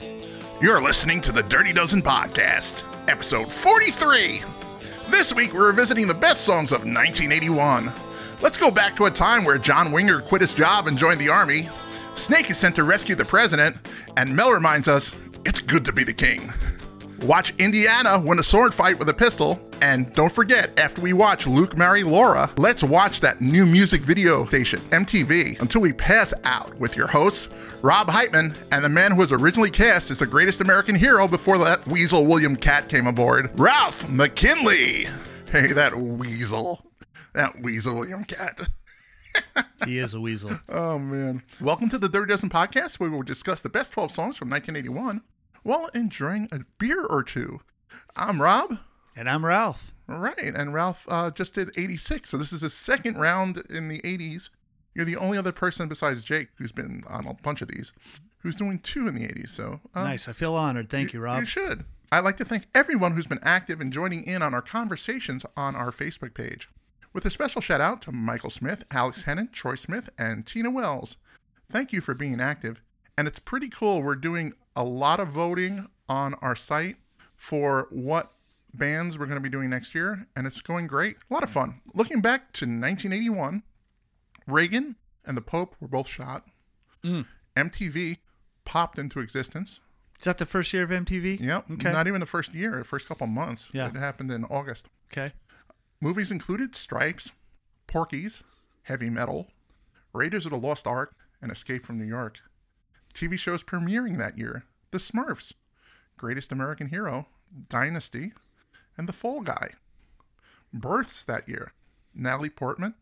You're listening to the Dirty Dozen Podcast, episode 43. This week we're revisiting the best songs of 1981. Let's go back to a time where John Winger quit his job and joined the army. Snake is sent to rescue the president, and Mel reminds us it's good to be the king. Watch Indiana win a sword fight with a pistol. And don't forget, after we watch Luke marry Laura, let's watch that new music video station, MTV, until we pass out with your hosts, Rob Heitman, and the man who was originally cast as the greatest American hero before that weasel William Katt came aboard, Ralph McKinley. Hey, that weasel. That weasel William Katt. He is a weasel. Oh, man. Welcome to the Dirty Dozen Podcast, where we will discuss the best 12 songs from 1981 while enjoying a beer or two. I'm Rob. And I'm Ralph. Right, and Ralph uh, just did 86, so this is his second round in the 80s. You're the only other person besides Jake who's been on a bunch of these who's doing two in the 80s. So uh, Nice. I feel honored. Thank you, Rob. You should. I'd like to thank everyone who's been active in joining in on our conversations on our Facebook page. With a special shout out to Michael Smith, Alex Hennon, Troy Smith, and Tina Wells. Thank you for being active. And it's pretty cool. We're doing a lot of voting on our site for what bands we're going to be doing next year, and it's going great. A lot of fun. Looking back to 1981, Reagan and the Pope were both shot. Mm. MTV popped into existence. Is that the first year of MTV? Yep. Okay. Not even the first year, the first couple months. Yeah. It happened in August. Okay. Movies included Stripes, Porky's, Heavy Metal, Raiders of the Lost Ark, and Escape from New York. TV shows premiering that year The Smurfs, Greatest American Hero, Dynasty, and The Fall Guy. Births that year Natalie Portman,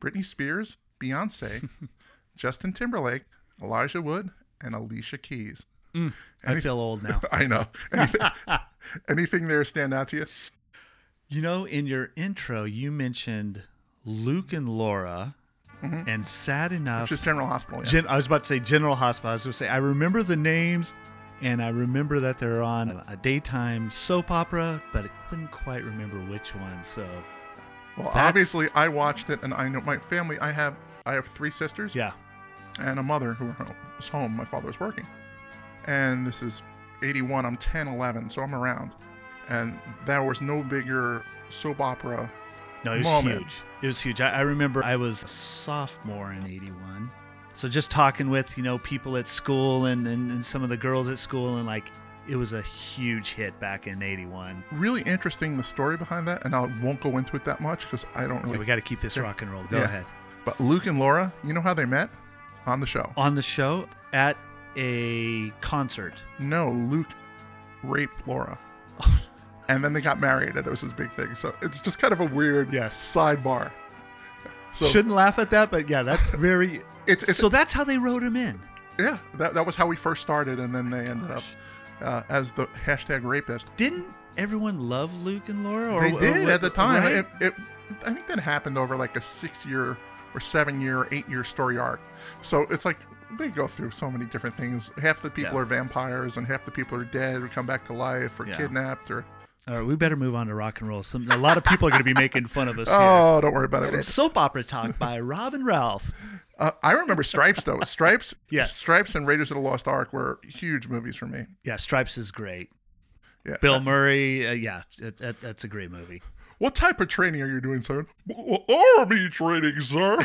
Britney Spears, Beyonce, Justin Timberlake, Elijah Wood, and Alicia Keys. I feel old now. I know. Anything, anything there stand out to you? You know, in your intro, you mentioned Luke and Laura, Mm-hmm. and sad enough, Just General Hospital. Yeah. Gen- I was about to say General Hospital. I was going to say I remember the names, and I remember that they're on a daytime soap opera, but I couldn't quite remember which one. So Well, That's- obviously, I watched it, and I know my family. I have I have three sisters yeah, and a mother who was home. My father was working, and this is '81. I'm 10, 11, so I'm around, and there was no bigger soap opera. no, it was Moment. huge. It was huge. I, I remember I was a sophomore in '81. So just talking with you know people at school and, and, and some of the girls at school and like it was a huge hit back in '81. Really interesting the story behind that, and I won't go into it that much because I don't really. we got to keep this rock and roll. Go Yeah. ahead. But Luke and Laura, you know how they met? On the show. On the show at a concert. No, Luke raped Laura. and then they got married, and it was his big thing. So it's just kind of a weird Yes. sidebar. So Shouldn't laugh at that, but yeah, that's very. It's- it's- so that's how they wrote him in. yeah, that, that was how we first started, and then they ended up uh, as the hashtag rapist. Didn't everyone love Luke and Laura? Or, they or did what- at the time. right? It, it, I think that happened over like a six-year or seven-year, eight-year story arc. So it's like they go through so many different things. Half the people Yeah. are vampires, and half the people are dead or come back to life or Yeah. kidnapped or. All right, we better move on to rock and roll. Some, a lot of people are going to be making fun of us here. Oh, don't worry about it. Soap opera talk by Rob and Ralph. Uh, I remember Stripes though. Stripes, Yes. Stripes and Raiders of the Lost Ark were huge movies for me. Yeah, Stripes is great. Yeah. Bill Murray, uh, yeah, that, that, that's a great movie. What type of training are you doing, sir? Army training, sir.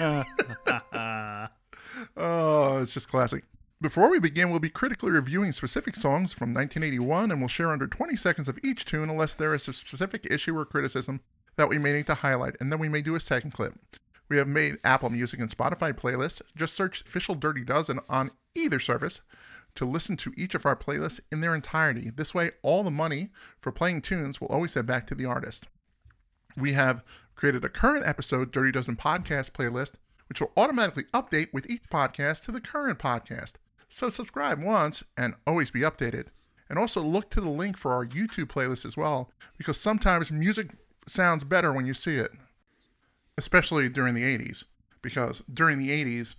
oh, it's just classic. Before we begin, we'll be critically reviewing specific songs from 1981 and we'll share under 20 seconds of each tune unless there is a specific issue or criticism that we may need to highlight, and then we may do a second clip. We have made Apple Music and Spotify playlists. Just search Official Dirty Dozen on either service to listen to each of our playlists in their entirety. This way, all the money for playing tunes will always head back to the artist. We have created a current episode Dirty Dozen podcast playlist, which will automatically update with each podcast to the current podcast. So subscribe once and always be updated. And also look to the link for our YouTube playlist as well, because sometimes music sounds better when you see it, especially during the 80s. Because during the 80s,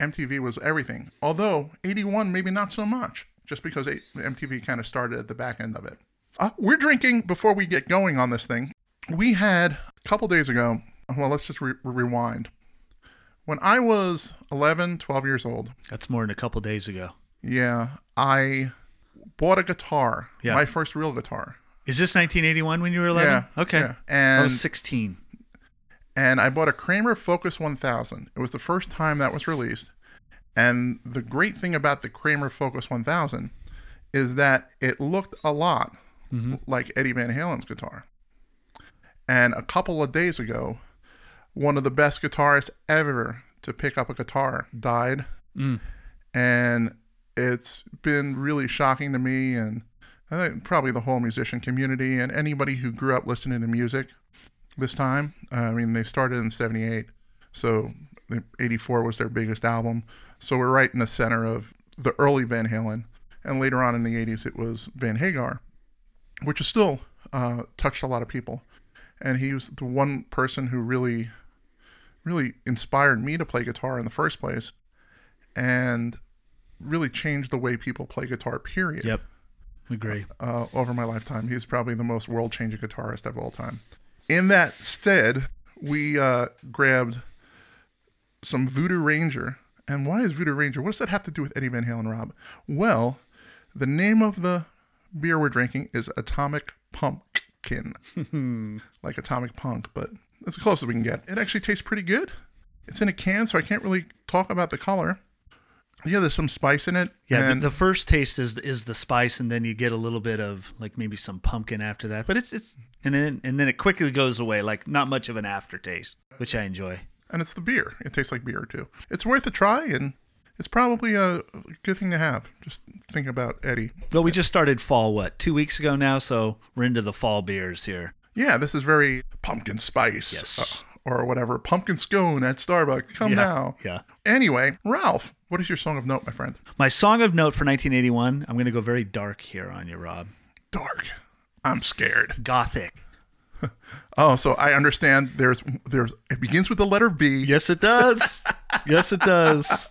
MTV was everything. Although 81, maybe not so much, just because MTV kind of started at the back end of it. Uh, we're drinking before we get going on this thing. We had a couple days ago, well, let's just re- rewind. When I was 11, 12 years old, That's more than a couple days ago. Yeah, I bought a guitar. Yeah. My first real guitar. Is this 1981 when you were 11? Yeah. Okay. yeah. I was 16. and I bought a Kramer Focus 1000. It was the first time that was released. And the great thing about the Kramer Focus 1000 is that it looked a lot mm-hmm. like Eddie Van Halen's guitar. And a couple of days ago, one of the best guitarists ever to pick up a guitar died. Mm. And it's been really shocking to me and I think probably the whole musician community and anybody who grew up listening to music this time. Uh, I mean, they started in 78, so 84 was their biggest album. So we're right in the center of the early Van Halen. And later on in the 80s, it was Van Hagar, which is still uh, touched a lot of people. And he was the one person who really, really inspired me to play guitar in the first place and really changed the way people play guitar, period Yep. Agree. uh, over my lifetime. He's probably the most world changing guitarist of all time. In that stead, we uh, grabbed some Voodoo Ranger. And why is Voodoo Ranger? What does that have to do with Eddie Van Halen, Rob? Well, the name of the beer we're drinking is Atomic Pumpkin, like Atomic Punk, but it's as close as we can get. It actually tastes pretty good. It's in a can, so I can't really talk about the color. Yeah, there's some spice in it. Yeah, and the, the first taste is is the spice, and then you get a little bit of like maybe some pumpkin after that. But it's it's and then and then it quickly goes away, like not much of an aftertaste, which I enjoy. and it's the beer. It tastes like beer too. It's worth a try, and it's probably a good thing to have. Just think about Eddie. Well, we just started fall what two weeks ago now, so we're into the fall beers here. Yeah, this is very pumpkin spice. Yes. uh, or whatever. Pumpkin scone at Starbucks. Come Yeah, now. yeah. Anyway, Ralph, what is your song of note, my friend? My song of note for 1981. I'm going to go very dark here on you, Rob. Dark. I'm scared. Gothic. Oh, so I understand. There's, there's. It begins with the letter B. Yes, it does. yes, it does.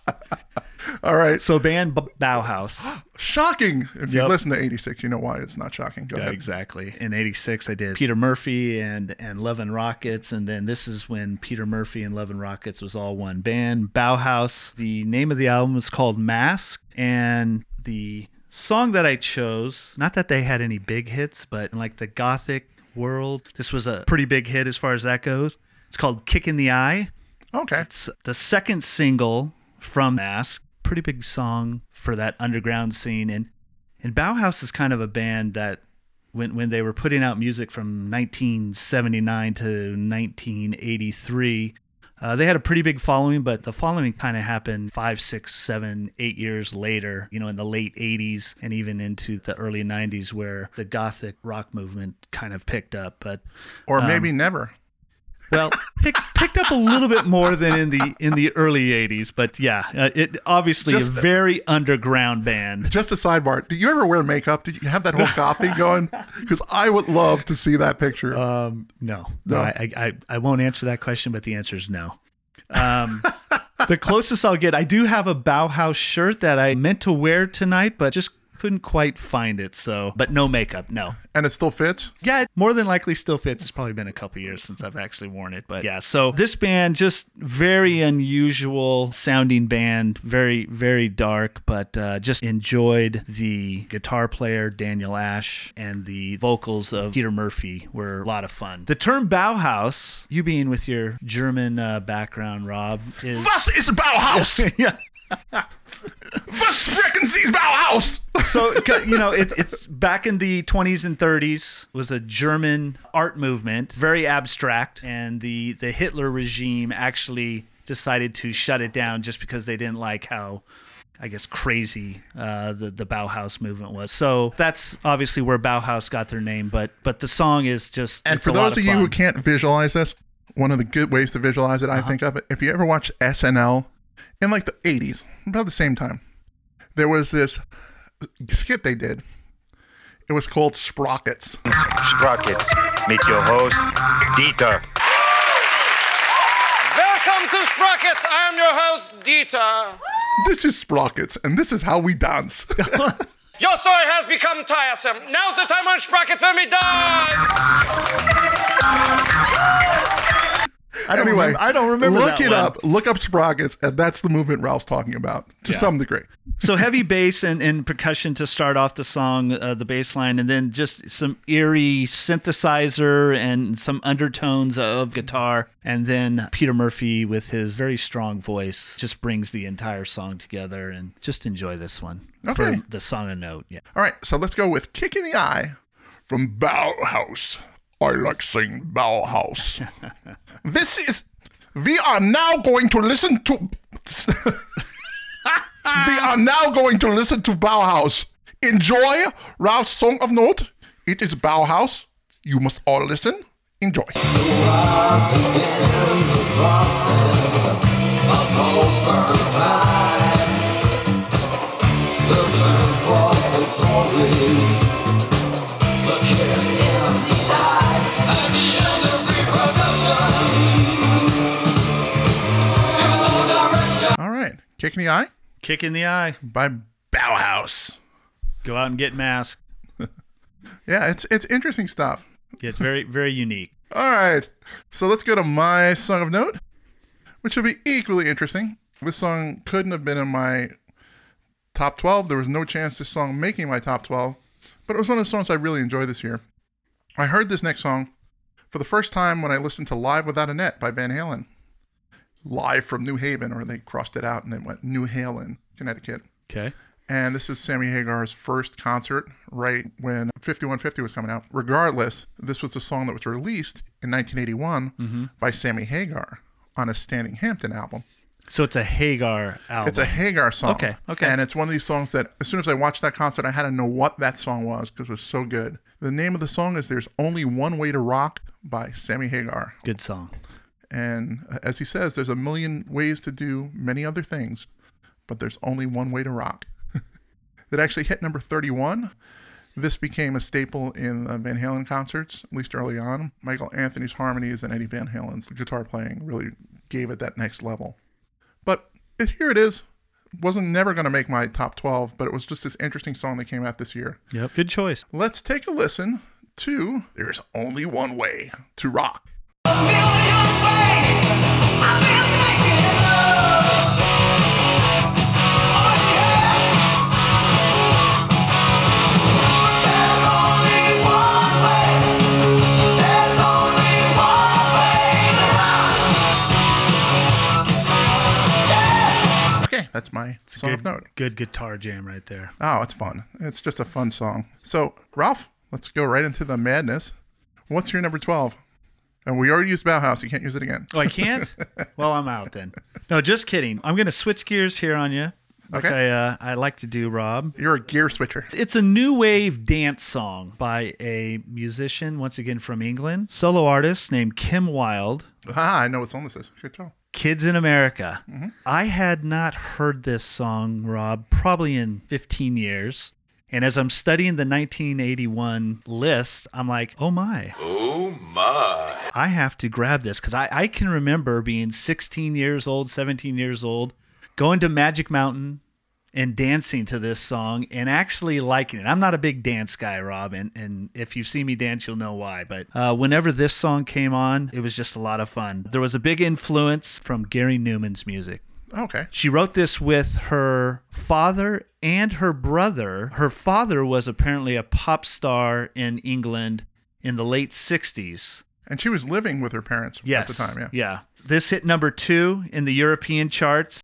All right. So band B- Bauhaus. Shocking. If you Yep. listen to '86, you know why it's not shocking. Go Yeah, ahead. exactly. In '86, I did Peter Murphy and and Love and Rockets, and then this is when Peter Murphy and Love and Rockets was all one band. Bauhaus. The name of the album is called Mask, and the song that I chose, not that they had any big hits, but like the gothic world, this was a pretty big hit as far as that goes. It's called "Kick in the Eye." Okay. It's the second single from Mask. Pretty big song for that underground scene. And and Bauhaus is kind of a band that when when they were putting out music from 1979 to 1983, uh, they had a pretty big following, but the following kind of happened five, six, seven, eight years later, you know, in the late 80s and even into the early 90s, where the gothic rock movement kind of picked up. But Or Um, maybe never. Well, pick, picked up a little bit more than in the in the early '80s, but yeah, uh, it obviously Just- a very underground band. Just a sidebar. Do you ever wear makeup? Did you have that whole goth thing going? Because I would love to see that picture. Um, no, No. no, I, I I won't answer that question, but the answer is no. Um, the closest I'll get, I do have a Bauhaus shirt that I meant to wear tonight, but just couldn't quite find it. So, but no makeup, no. and it still fits. Yeah, it more than likely still fits. It's probably been a couple years since I've actually worn it, but yeah. So this band just very unusual sounding band, very very dark, but uh, just enjoyed the guitar player Daniel Ash and the vocals of Peter Murphy were a lot of fun. The term Bauhaus, you being with your German uh, background, Rob, is Was ist Bauhaus? yeah. Was sprechen Sie Bauhaus? so you know it, it's back in the 20s and 30s was a german art movement very abstract and the the hitler regime actually decided to shut it down just because they didn't like how I guess crazy uh, the the Bauhaus movement was. So that's obviously where Bauhaus got their name. But but the song is just And for those of you who can't visualize this, one of the good ways to visualize it, I Uh-huh. think of it, if you ever watch SNL in like the 80s, about the same time, there was this skit they did. It was called Sprockets. Sprockets. Meet your host, Dieter. Welcome to Sprockets. I am your host, Dieter. This is Sprockets, and this is how we dance. Your story has become tiresome. Now's the time when Sprockets will be done. I don't anyway, remember- I don't remember Look it one. up. Look up Sprockets, and that's the movement Ralph's talking about to Yeah. some degree. so heavy bass and, and percussion to start off the song, uh, the bass line, and then just some eerie synthesizer and some undertones of guitar. And then Peter Murphy, with his very strong voice, just brings the entire song together. And just enjoy this one Okay. for the song a note. Yeah. All right, so let's go with "Kick in the Eye" from Bauhaus. I like saying Bauhaus. this is. We are now going to listen to. we are now going to listen to Bauhaus. Enjoy Ralph's song of note. It is Bauhaus. You must all listen. Enjoy. "Kick in the Eye" Kick in the eye. by Bauhaus. Go out and get masked. Yeah, it's it's interesting stuff. Yeah, it's very, very unique. All right. So let's go to my song of note, which will be equally interesting. This song couldn't have been in my top 12. There was no chance this song making my top 12, but it was one of the songs I really enjoyed this year. I heard this next song for the first time when I listened to Live Without a Net by Van Halen. Live from New Haven, or they crossed it out and it went New Halen, Connecticut. Okay. And this is Sammy Hagar's first concert right when 5150 was coming out. Regardless, this was a song that was released in 1981 mm-hmm. by Sammy Hagar on a Standing Hampton album. So it's a Hagar album. It's a Hagar song. Okay, okay. And it's one of these songs that as soon as I watched that concert, I had to know what that song was because it was so good. The name of the song is There's Only One Way to Rock by Sammy Hagar. good song. And uh, as he says, there's a million ways to do many other things, but there's only one way to rock. it actually hit number 31. This became a staple in uh, Van Halen concerts, at least early on. Michael Anthony's harmonies and Eddie Van Halen's guitar playing really gave it that next level. But it, here it is. Wasn't never going to make my top 12, but it was just this interesting song that came out this year. Yep. Good choice. Let's take a listen to There's Only One Way to Rock. Okay, that's my song Good, of note. good guitar jam right there. Oh, it's fun. It's just a fun song. So, Ralph, let's go right into the madness. What's your number 12? And we already used Bauhaus. You can't use it again. Oh, I can't? well, I'm out then. No, just kidding. I'm going to switch gears here on you. Like Okay. I, uh, I like to do, Rob. You're a gear switcher. It's a new wave dance song by a musician, once again from England, solo artist named Kim Wilde. Ah, I know what song this is. Good tell. Kids in America. I had not heard this song, Rob, probably in 15 years. And as I'm studying the 1981 list, I'm like, oh my. Oh my. I have to grab this because I, I can remember being 16 years old, 17 years old, going to Magic Mountain and dancing to this song and actually liking it. I'm not a big dance guy, Rob, and, and if you see me dance, you'll know why. But uh, whenever this song came on, it was just a lot of fun. There was a big influence from Gary Numan's music. Okay. She wrote this with her father and her brother. Her father was apparently a pop star in England in the late 60s. And she was living with her parents Yes. at the time. Yeah. Yeah. This hit number two in the European charts.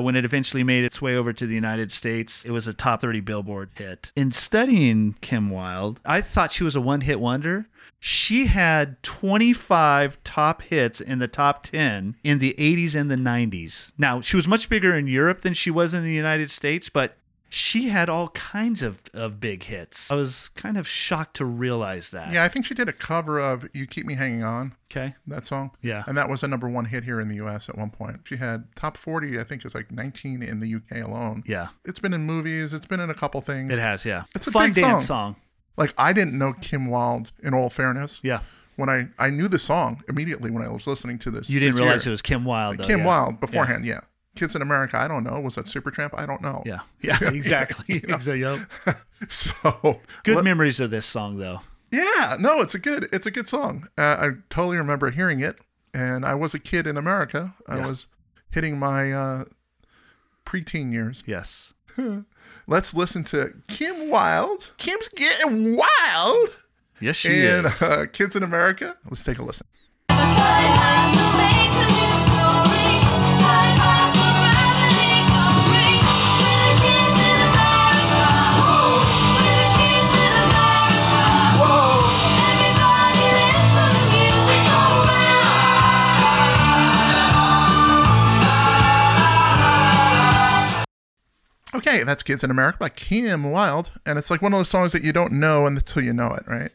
When it eventually made its way over to the United States, it was a top 30 Billboard hit. In studying Kim Wilde, I thought she was a one hit wonder. She had 25 top hits in the top 10 in the 80s and the 90s. Now, she was much bigger in Europe than she was in the United States, but she had all kinds of, of big hits. I was kind of shocked to realize that. Yeah, I think she did a cover of You Keep Me Hanging On, Okay. that song. Yeah. And that was a number one hit here in the US at one point. She had top 40, I think it's like 19 in the UK alone. Yeah. It's been in movies, it's been in a couple things. It has, yeah. It's a fun big dance song. song. Like, I didn't know Kim Wilde, in all fairness. Yeah. When I, I knew the song immediately when I was listening to this. You didn't this realize year. it was Kim Wilde. Though, Kim yeah. Wilde beforehand, yeah. Kids in America, I don't know. Was that Supertramp? I don't know. Yeah. Yeah, exactly. Exactly. Yep. So Good let- memories of this song though. Yeah, no, it's a good it's a good song. Uh, I totally remember hearing it and I was a kid in America. I Yeah. was hitting my uh, preteen years. Yes. Let's listen to Kim Wilde. Kim's getting wild. Yes, she and is. uh, Kids in America. Let's take a listen. Okay, that's Kids in America by Kim Wilde. And it's like one of those songs that you don't know until you know it, right?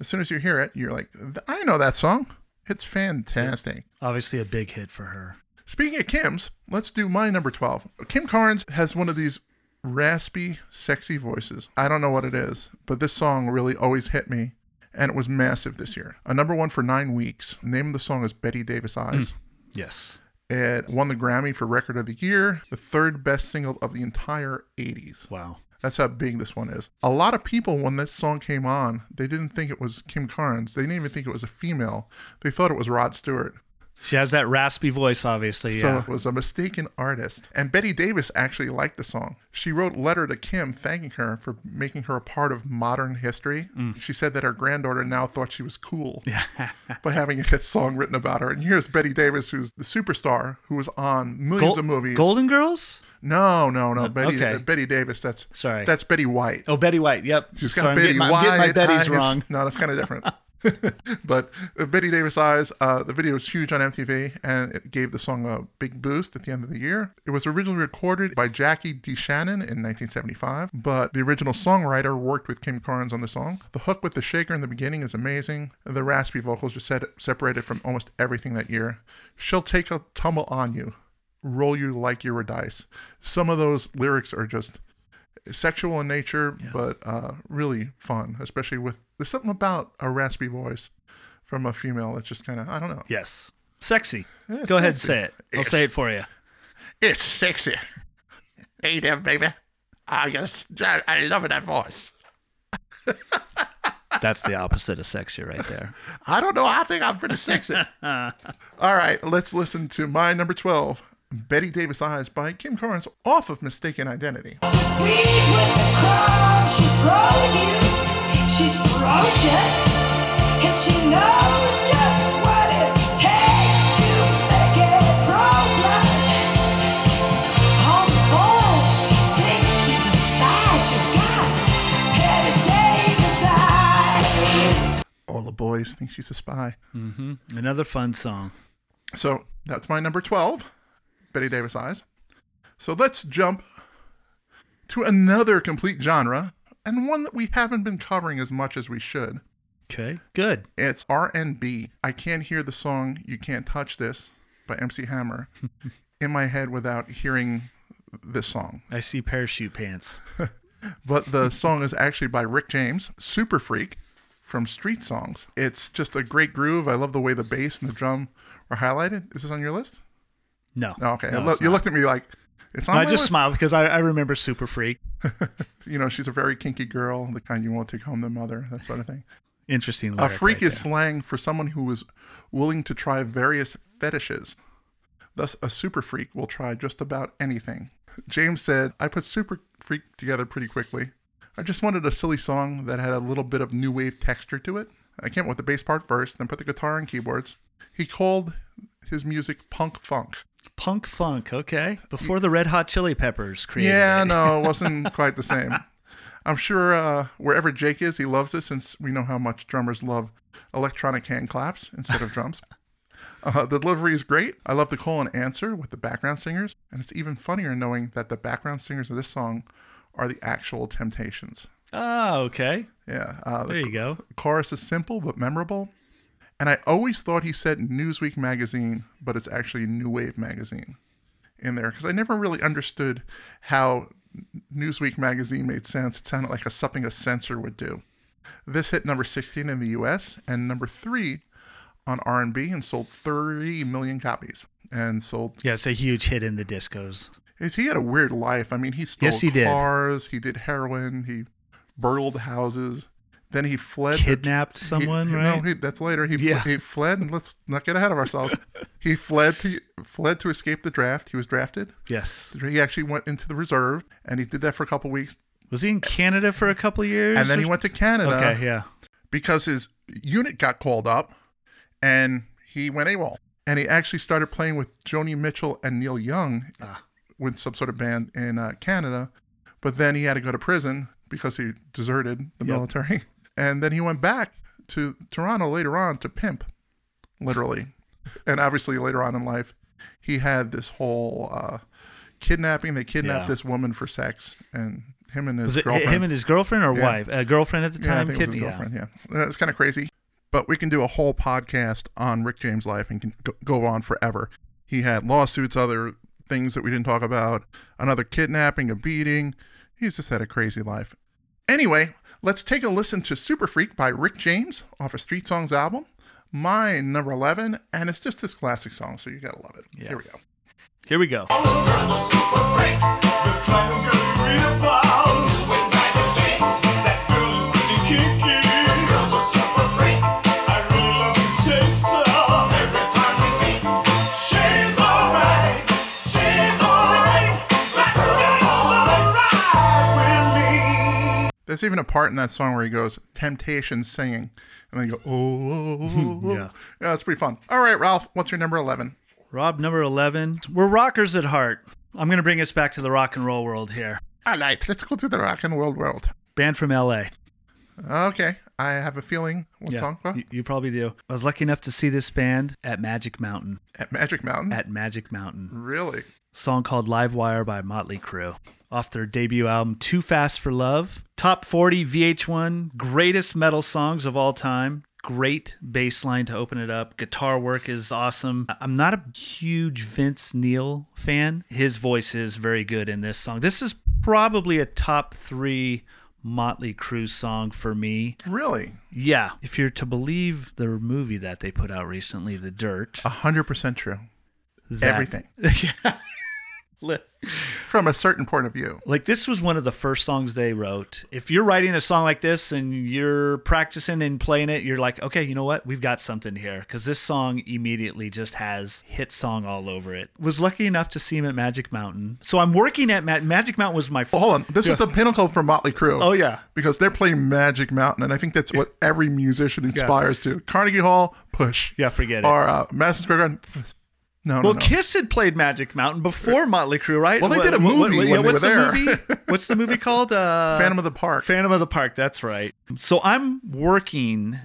As soon as you hear it, you're like, I know that song. It's fantastic. Obviously, a big hit for her. Speaking of Kim's, let's do my number 12. Kim Carnes has one of these raspy, sexy voices. I don't know what it is, but this song really always hit me, and it was massive this year. A number one for nine weeks. The name of the song is Bette Davis Eyes. Hmm. Yes. It won the Grammy for Record of the Year, the third best single of the entire 80s. Wow. That's how big this one is. A lot of people, when this song came on, they didn't think it was Kim Carnes. They didn't even think it was a female. They thought it was Rod Stewart. She has that raspy voice, obviously. So Yeah. it was a mistaken artist. And Bette Davis actually liked the song. She wrote a letter to Kim thanking her for making her a part of modern history. She said that her granddaughter now thought she was cool by having a hit song written about her. And here's Bette Davis, who's the superstar who was on millions of movies. Golden Girls? No, no, no. Betty, okay. uh, Bette Davis. That's Sorry. That's Betty White. Oh, Betty White. Yep. She's got Sorry, I'm Betty getting my, I'm White. getting my Betty's eyes. wrong. No, that's kind of different. but uh, Bette Davis Eyes, uh, the video was huge on MTV and it gave the song a big boost at the end of the year. It was originally recorded by Jackie D. DeShannon in 1975, but the original songwriter worked with Kim Carnes on the song. The hook with the shaker in the beginning is amazing. The raspy vocals just set, separated from almost everything that year. She'll take a tumble on you, roll you like you're a dice. Some of those lyrics are just sexual in nature, but uh, really fun, especially with there's something about a raspy voice from a female that's just kind of I don't know. Yes. Sexy. Yeah, Go ahead and say it. I'll It's- say it for you. It's sexy. Hey there, baby. I just I, I love that voice. That's the opposite of sexy right there. I don't know. I think I'm pretty sexy. All right, let's listen to my number twelve, Bette Davis Eyes by Kim Carnes, off of Mistaken Identity. Feed with the crumb she throws you. She's ferocious, and she knows just what it takes to make it pro blush. All the boys think she's a spy. She's got Bette Davis eyes. All the boys think she's a spy. Mm-hmm. Another fun song. So that's my number 12, Bette Davis Eyes. So let's jump to another complete genre and one that we haven't been covering as much as we should. Okay. Good. It's R&B. I can't hear the song You Can't Touch This by MC Hammer in my head without hearing this song. I see parachute pants. But the song is actually by Rick James, Super Freak from Street Songs. It's just a great groove. I love the way the bass and the drum are highlighted. Is this on your list? No. Oh, okay. No, lo- you looked at me like it's on No, I just list. smiled because I, I remember Super Freak. You know, she's a very kinky girl, the kind you won't take home the mother, that sort of thing. Interesting. A freak right is there. slang for someone who is willing to try various fetishes. Thus, a super freak will try just about anything. James said, I put super freak together pretty quickly. I just wanted a silly song that had a little bit of new wave texture to it. I came up with the bass part first, then put the guitar and keyboards. He called his music punk funk. Punk funk. Okay. Before the Red Hot Chili Peppers created Yeah, it. no, it wasn't quite the same. I'm sure uh, wherever Jake is, he loves it since we know how much drummers love electronic hand claps instead of drums. Uh, the delivery is great. I love the call and answer with the background singers, and it's even funnier knowing that the background singers of this song are the actual Temptations. Oh, okay. Yeah, uh, the There you go. chorus is simple but memorable. And I always thought he said Newsweek magazine, but it's actually New Wave magazine in there because I never really understood how Newsweek magazine made sense. It sounded like a, something a censor would do. This hit number 16 in the U.S. and number three on R&B and sold 30 million copies. And sold. Yeah, it's a huge hit in the discos. Is he had a weird life? I mean, he stole Yes, he did. cars. He did heroin. He burgled houses. Then he fled. the- Kidnapped he- someone, he- right? No, he, that's later. He, Yeah. he fled, and let's not get ahead of ourselves. he fled to fled to escape the draft. He was drafted. yes. He actually went into the reserve, and he did that for a couple weeks. Was he in Canada for a couple of years? And then he went to Canada Okay, yeah. because his unit got called up, and he went AWOL. And he actually started playing with Joni Mitchell and Neil Young Ah. with some sort of band in uh, Canada. But then he had to go to prison because he deserted the Yep. military. And then he went back to Toronto later on to pimp, literally. And obviously, later on in life, he had this whole uh, kidnapping. They kidnapped Yeah. this woman for sex, and him and his Was it girlfriend. him and his girlfriend or Yeah. wife? Uh, girlfriend at the Yeah, I time? think it was his Kid- yeah. girlfriend. Yeah, Uh, it's kind of crazy. But we can do a whole podcast on Rick James' life and can go, go on forever. He had lawsuits, other things that we didn't talk about, another kidnapping, a beating. He's just had a crazy life. Anyway, let's take a listen to Super Freak by Rick James off a Street Songs album. My number 11, and it's just this classic song, so you gotta love it. Yeah. Here we go. Here we go. There's even a part in that song where he goes, Temptation singing. And then you go, oh, oh, oh, oh. Yeah. yeah, it's pretty fun. All right, Ralph, what's your number 11? Rob, number 11. We're rockers at heart. I'm going to bring us back to the rock and roll world here. All right, let's go to the rock and roll world. Band from LA. Okay, I have a feeling. What song? What? You, you probably do. I was lucky enough to see this band at Magic Mountain. At Magic Mountain? At Magic Mountain. really? Song called Live Wire by Motley Crue. Off their debut album, Too Fast for Love. Top 40 VH1, greatest metal songs of all time. Great bass line to open it up. Guitar work is awesome. I'm not a huge Vince Neil fan. His voice is very good in this song. This is probably a top three Motley Crue song for me. Really? Yeah, if you're to believe the movie that they put out recently, The Dirt. A 100% true. that- Everything. yeah. From a certain point of view. like this was one of the first songs they wrote. If you're writing a song like this and you're practicing and playing it, you're like, okay, you know what? We've got something here because this song immediately just has hit song all over it. Was lucky enough to see him at Magic Mountain, so I'm working at Ma- Magic Mountain. Was my Well, hold on. This is the pinnacle for Motley Crue. Oh, yeah. Because they're playing Magic Mountain, and I think that's what every musician inspires to. Carnegie Hall, push. Yeah, forget it. Or uh, Madison Square Garden, no, Well, no, no. Kiss had played Magic Mountain before Motley Crue, right? Well, they What- did a what- what- movie yeah, what's the there. movie? What's the movie called? Uh, Phantom of the Park. Phantom of the Park. That's right. So I'm working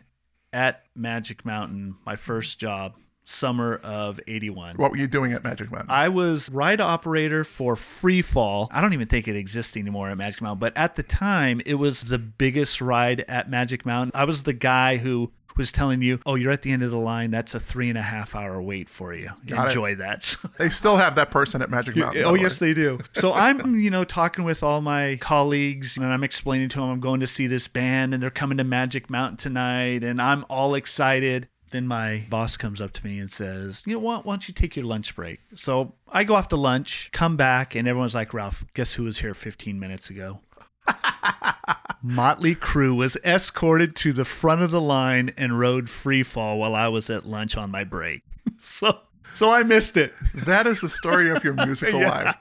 at Magic Mountain, my first job, summer of '81. what were you doing at Magic Mountain? I was ride operator for Free Fall. I don't even think it exists anymore at Magic Mountain, but at the time, it was the biggest ride at Magic Mountain. I was the guy who was telling you, "Oh, you're at the end of the line. That's a three and a half hour wait for you. Got it. Enjoy that." they still have that person at Magic Mountain. Oh the yes, they do. So I'm, you know, talking with all my colleagues, and I'm explaining to them I'm going to see this band, and they're coming to Magic Mountain tonight, and I'm all excited. Then my boss comes up to me and says, "You know what? Why don't you take your lunch break?" So I go off to lunch, come back, and everyone's like, "Ralph, guess who was here 15 minutes ago?" Motley Crue was escorted to the front of the line and rode free fall while I was at lunch on my break. So, so I missed it. That is the story of your musical life.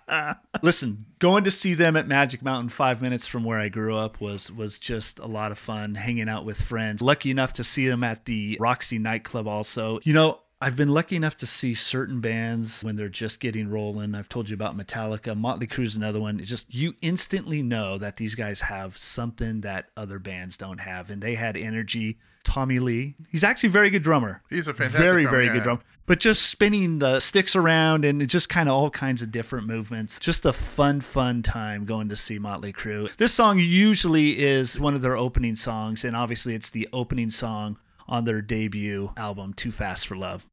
Listen, going to see them at Magic Mountain, five minutes from where I grew up, was was just a lot of fun. Hanging out with friends. Lucky enough to see them at the Roxy nightclub. Also, you know. I've been lucky enough to see certain bands when they're just getting rolling. I've told you about Metallica, Motley Crue's another one. It's just you instantly know that these guys have something that other bands don't have, and they had energy. Tommy Lee, he's actually a very good drummer. He's a fantastic very drummer, very yeah. good drummer but just spinning the sticks around and just kind of all kinds of different movements. Just a fun, fun time going to see Motley Crue. This song usually is one of their opening songs, and obviously it's the opening song on their debut album, Too Fast for Love.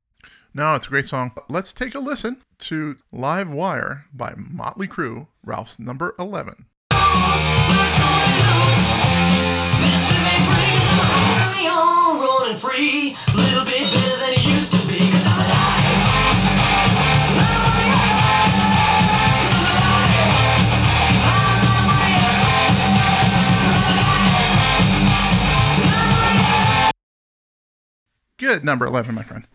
No, it's a great song. Let's take a listen to Live Wire by Motley Crue, Ralph's number 11. Rolling free, a little bit better than it used to be. Cause I'm alive. Good number 11, my friend.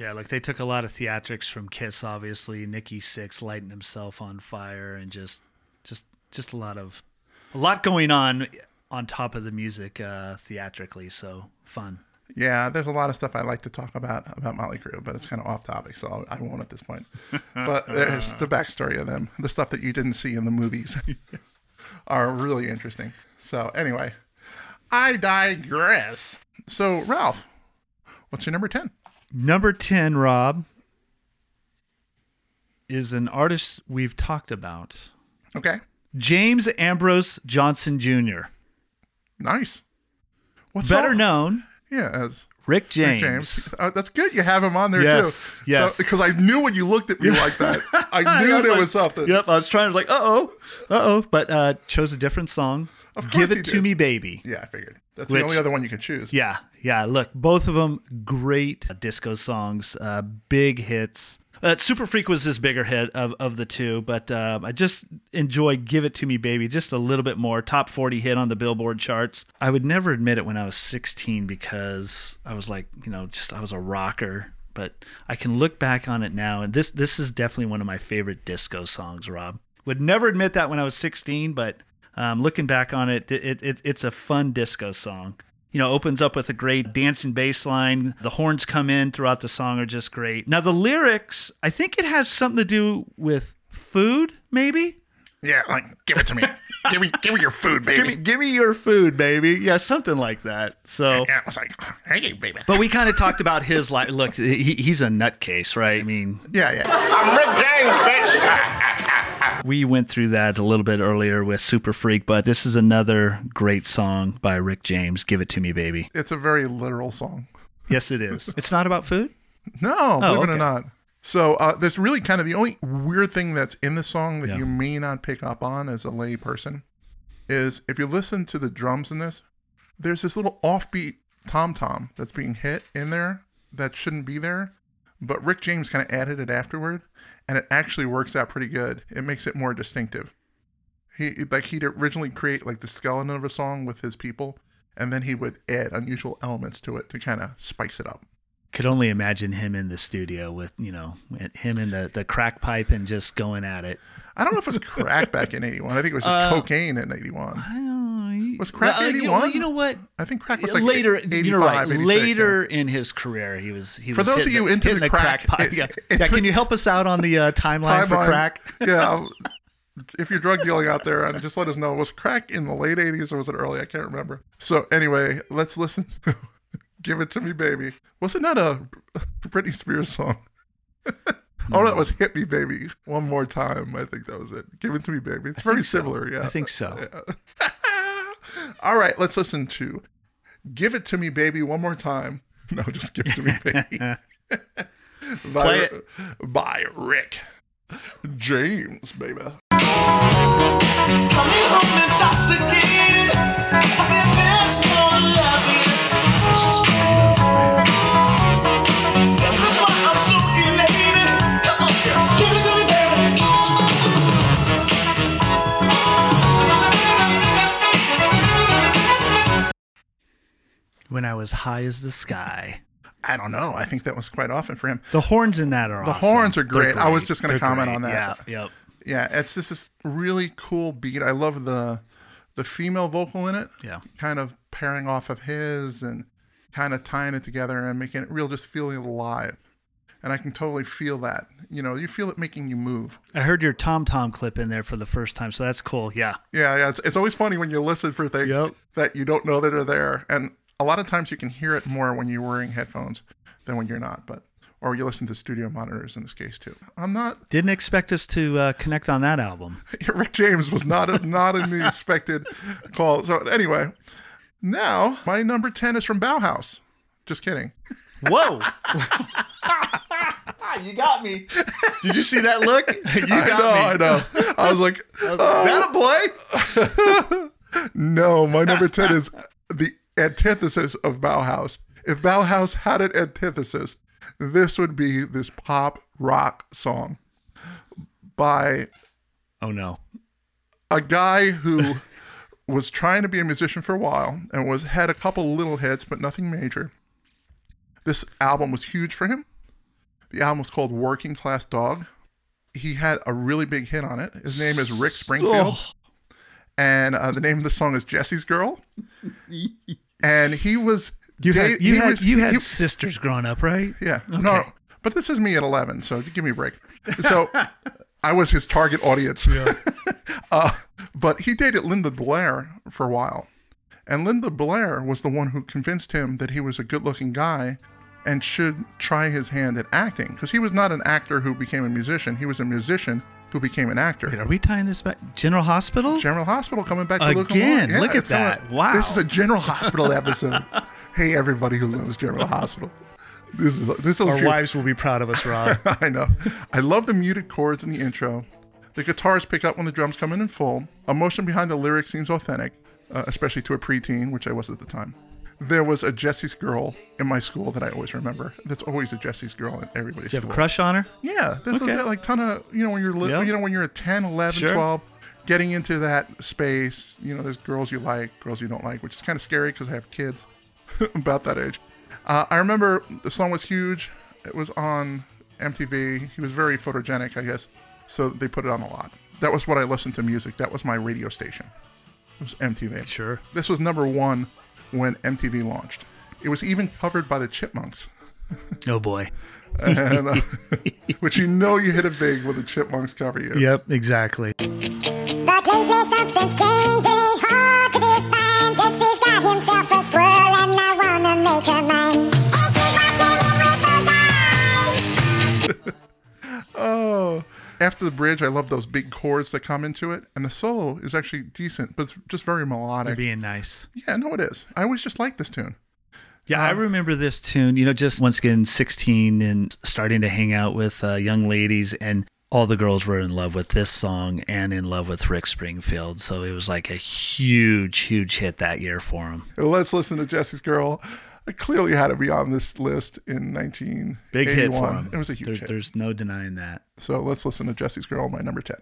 Yeah, like they took a lot of theatrics from Kiss, obviously. Nikki Sixx lighting himself on fire, and just, just, just a lot of, a lot going on on top of the music uh, theatrically. So fun. Yeah, there's a lot of stuff I like to talk about about Motley Crue, but it's kind of off topic, so I won't at this point. But there's the backstory of them, the stuff that you didn't see in the movies, are really interesting. So anyway, I digress. So Ralph, what's your number ten? Number ten, Rob, is an artist we've talked about, Okay, James Ambrose Johnson Jr. nice. What's Better all- known, Yeah, as Rick Rick James. James. Uh, that's good. You have him on there Yes, too. yes. Because I knew when you looked at me like that, I knew was there like- was something. Yep, I was trying to like, uh oh, uh oh, but uh, chose a different song. Of Give it to me, baby. Yeah, I figured. That's Which- the only other one you could choose. Yeah, yeah. Look, both of them great disco songs, uh, big hits. Uh, Super Freak was his bigger hit of, of the two, but um, I just enjoy Give It To Me Baby just a little bit more. Top 40 hit on the Billboard charts. I would never admit it when I was 16 because I was like, you know, just I was a rocker. But I can look back on it now, and this this is definitely one of my favorite disco songs, Rob. Would never admit that when I was 16, but um, looking back on it, it, it, it's a fun disco song you know, opens up with a great dancing bass line. The horns come in throughout the song are just great. Now the lyrics, I think it has something to do with food, maybe. Yeah, like give it to me. give me, give me your food, baby. Give me, give me your food, baby. Yeah, something like that. So, Yeah, I was like, hey, baby. but we kind of talked about his life. Look, he, he's a nutcase, right? I mean, Yeah, yeah. I'm Rick James, bitch. we went through that a little bit earlier with Super Freak, but this is another great song by Rick James. Give it to me, baby. It's a very literal song. Yes, it is. It's not about food. No, believe it or not. So uh, there's really kind of the only weird thing that's in the song that Yeah. you may not pick up on as a lay person is if you listen to the drums in this, there's this little offbeat tom tom that's being hit in there that shouldn't be there, but Rick James kind of added it afterward, and it actually works out pretty good. It makes it more distinctive. He like he'd originally create like the skeleton of a song with his people, and then he would add unusual elements to it to kind of spice it up. could only imagine him in the studio with you know him in the the crack pipe and just going at it. I don't know if it was crack back in '81. I think it was just Uh, cocaine in '81. I. Was crack Well, you know- 81? You know what? I think crack was like later, 85, you're right. 86, Later in his career, he was. He For was those of you into hitting the crack, pipe. it- yeah. yeah, can you help us out on the uh, timeline, for crack? yeah. If you're drug dealing out there, and just let us know. Was crack in the late '80s or was it early? I can't remember. So anyway, let's listen. Give it to me, baby. Was it not a Britney Spears song? oh, no, that was "Hit Me, Baby." One more time. I think that was it. Give it to me, baby. It's very think so. similar. Yeah, I think so. All right, let's listen to "Give It to Me, Baby" one more time. No, just give it to me, baby. by, Play it. by Rick James, baby. Coming home intoxicated. I said, just When I was high as the sky. I don't know. I think that was quite often for him. The horns in that are The awesome. horns are They're great. I was just gonna comment great. on that. Yeah. Yep. Yeah, it's just this really cool beat. I love the the female vocal in it. Yeah. kind of pairing off of his and kind of tying it together and making it real, just feeling alive. And I can totally feel that. You know, you feel it making you move. I heard your Tom Tom clip in there for the first time, so that's cool. Yeah. Yeah, yeah. It's, it's always funny when you listen for things Yep. that you don't know that are there. And a lot of times you can hear it more when you're wearing headphones than when you're not. But or you listen to studio monitors in this case too. I'm not. Didn't expect us to uh, connect on that album. Rick James was not a, not in the expected call. So anyway, now my number ten is from Bauhaus. Just kidding. Whoa. you got me. Did you see that look? You I got know, me. I know. I was like, That a boy? no, my number 10 is the antithesis of Bauhaus. If Bauhaus had an antithesis, this would be this pop rock song by Oh no. a guy who was trying to be a musician for a while and was had a couple little hits but nothing major. This album was huge for him. The album was called Working Class Dog. He had a really big hit on it. His name is Rick Springfield. And uh, the name of the song is Jesse's Girl. And he was. You da- had you had was- you had he- sisters growing up, right? yeah. No, but this is me at 11, so give me a break. So I was his target audience. uh, but he dated Linda Blair for a while. And Linda Blair was the one who convinced him that he was a good looking guy and should try his hand at acting. Because he was not an actor who became a musician, he was a musician who became an actor. Wait, are we tying this back? General Hospital? General Hospital coming back to Again, Lamar. look at coming- that. Wow. This is a General Hospital episode. hey, everybody who loves General Hospital. This is this Our will wives will be proud of us, Rob. I know. I love the muted chords in the intro. The guitars pick up when the drums come in in full. Emotion behind the lyrics seems authentic, uh, especially to a preteen, which I was at the time. There was a Jesse's girl in my school that I always remember. There's always a Jesse's girl in everybody's you have school. a crush on her? Yeah, there's Okay. a like ton of you know when you're li- Yeah. you know when you're at 10, 11, Sure. 12, getting into that space. You know, there's girls you like, girls you don't like, which is kind of scary because I have kids about that age. Uh, I remember the song was huge. It was on MTV. He was very photogenic, I guess, so they put it on a lot. That was what I listened to music. That was my radio station. It was MTV. Sure. This was number one when MTV launched. It was even covered by the Chipmunks Oh boy. and, uh, which you know you hit it big when the chipmunks cover you. Yep, exactly. But lately something's changing, hard to define. Jesse's got himself a squirrel and I wanna make her mine. And she's watching him with those eyes. Oh, after the bridge, I love those big chords that come into it, and the solo is actually decent, but it's just very melodic. being nice. Yeah, no, it is. I always just like this tune. Yeah, I remember this tune, you know, just once again 16 and starting to hang out with uh, young ladies and all the girls were in love with this song and in love with Rick Springfield. So it was like a huge, huge hit that year for him. Let's listen to Jesse's Girl. It clearly had to be on this list in 1981. Big hit for him. It was a huge there's, hit. There's no denying that. So let's listen to Jesse's Girl, my number 10.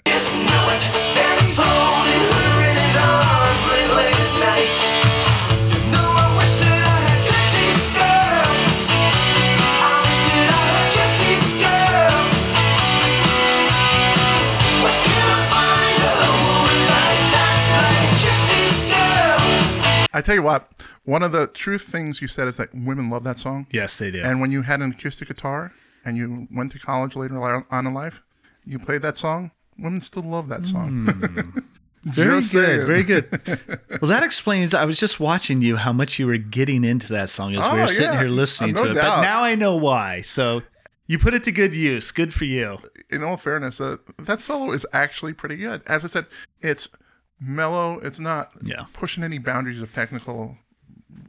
I tell you what, one of the truth things you said is that women love that song. Yes, they do. And when you had an acoustic guitar and you went to college later on in life, you played that song, women still love that song. Hmm. very Just good. saying. Very good. well, that explains. I was just watching you how much you were getting into that song as we Oh, were sitting yeah. here listening Uh, no to it. But doubt. now I know why. So you put it to good use. Good for you. In all fairness, uh, that solo is actually pretty good. As I said, it's mellow. It's not Yeah. pushing any boundaries of technical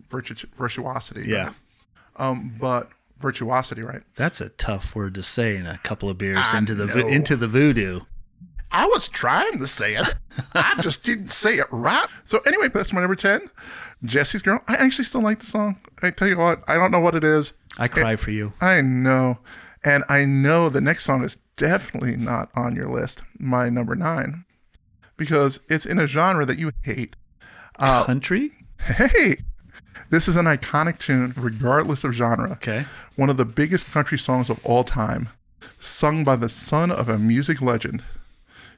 virtu- virtuosity. Yeah. Um, but virtuosity, right? That's a tough word to say in a couple of beers I into the vo- into the voodoo. I was trying to say it. I just didn't say it right. So anyway, that's my number 10. Jesse's Girl. I actually still like the song. I tell you what, I don't know what it is. I cry for you. I know. And I know the next song is definitely not on your list, my number 9, because it's in a genre that you hate. Uh, Country? Hey, this is an iconic tune regardless of genre. Okay. One of the biggest country songs of all time, sung by the son of a music legend.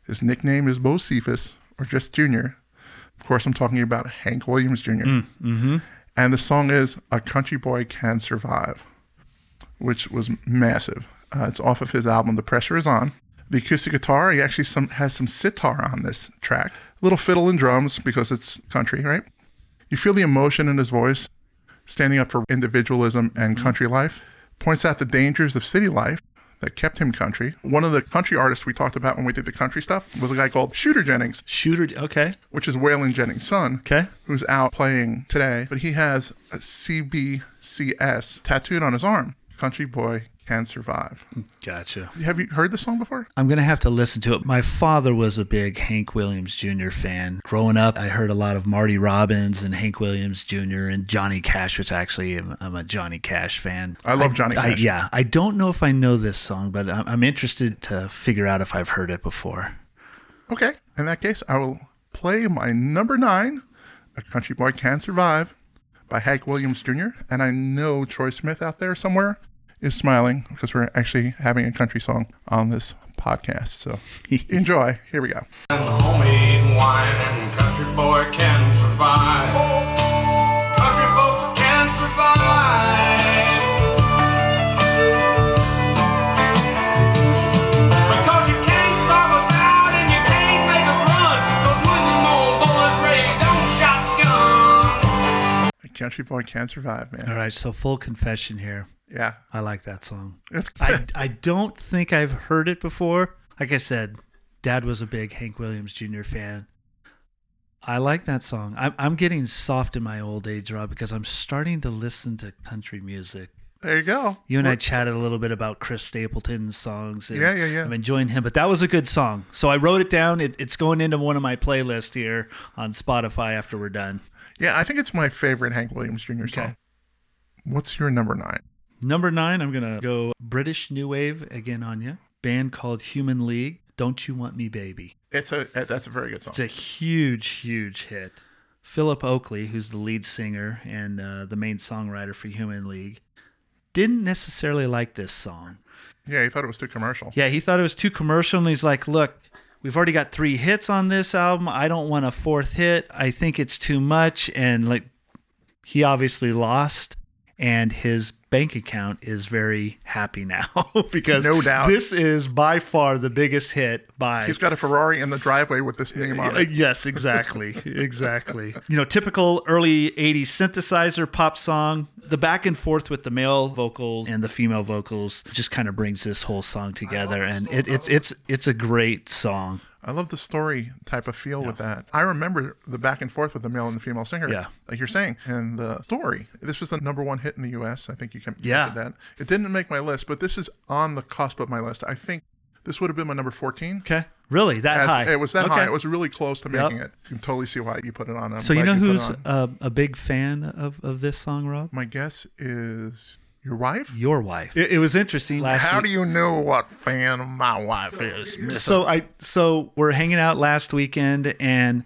His nickname is Bocephus, or just Junior. Of course, I'm talking about Hank Williams Jr. mm-hmm. And the song is A Country Boy Can Survive, which was massive. Uh, it's off of his album, The Pressure Is On. The acoustic guitar, he actually some, has some sitar on this track. a Little fiddle and drums because it's country, right? You feel the emotion in his voice, standing up for individualism and country life. Points out the dangers of city life that kept him country. One of the country artists we talked about when we did the country stuff was a guy called Shooter Jennings, Shooter. Okay. which is Waylon Jennings' son Okay. who's out playing today, but he has a CBCS tattooed on his arm. Country Boy Can Survive. Gotcha. Have you heard this song before? I'm going to have to listen to it. My father was a big Hank Williams Jr. fan. Growing up, I heard a lot of Marty Robbins and Hank Williams Jr. and Johnny Cash, which actually I'm, I'm a Johnny Cash fan. I love Johnny I- Cash. yeah. I don't know if I know this song, but I'm, I'm interested to figure out if I've heard it before. Okay. In that case, I will play my number nine, A Country Boy Can Survive, by Hank Williams Jr. And I know Troy Smith out there somewhere is smiling because we're actually having a country song on this podcast. So enjoy. Here we go. Homemade wine and country boy can survive. Country folks can survive. Because you can't starve us out and you can't make us run. 'Cause when you mold bullets raised on shotgun. A country boy can survive, man. All right, so full confession here. Yeah. I like that song. It's I I don't think I've heard it before. Like I said, Dad was a big Hank Williams Jr. fan. I like that song. I'm I'm getting soft in my old age, Rob, because I'm starting to listen to country music. there you go. You and I chatted a little bit about Chris Stapleton's songs. And Yeah, yeah, yeah. I'm enjoying him, but that was a good song. So I wrote it down. It, it's going into one of my playlists here on Spotify after we're done. Yeah, I think it's my favorite Hank Williams Jr. song. What's your number nine? Number nine, I'm gonna go British New Wave again on you. Band called Human League. Don't you want me, baby? It's a that's a very good song. It's a huge, huge hit. Philip Oakey, who's the lead singer and uh, the main songwriter for Human League, didn't necessarily like this song. Yeah, he thought it was too commercial. Yeah, he thought it was too commercial, and he's like, "Look, we've already got three hits on this album. I don't want a fourth hit. I think it's too much." And like, he obviously lost, and his bank account is very happy now because No doubt. this is by far the biggest hit by He's got a Ferrari in the driveway with this name on it. Yes, exactly. exactly. You know, typical early 80s synthesizer pop song. The back and forth with the male vocals and the female vocals just kind of brings this whole song together and it, it's it's it's a great song. I love the story type of feel with that. I remember the back and forth with the male and the female singer. Yeah. Like you're saying. And the story. This was the number one hit in the US. I think you can Yeah. that. It didn't make my list, but this is on the cusp of my list. I think this would have been my number 14. Okay. Really? That As- high. It was that Okay. high. It was really close to Yep. making it. You can totally see why you put it on. I'm So you know it who's a, a big fan of, of this song, Rob? My guess is your wife. Your wife. It, it was interesting last How week. do you know what fan my wife is? Miss? so I so we're hanging out last weekend and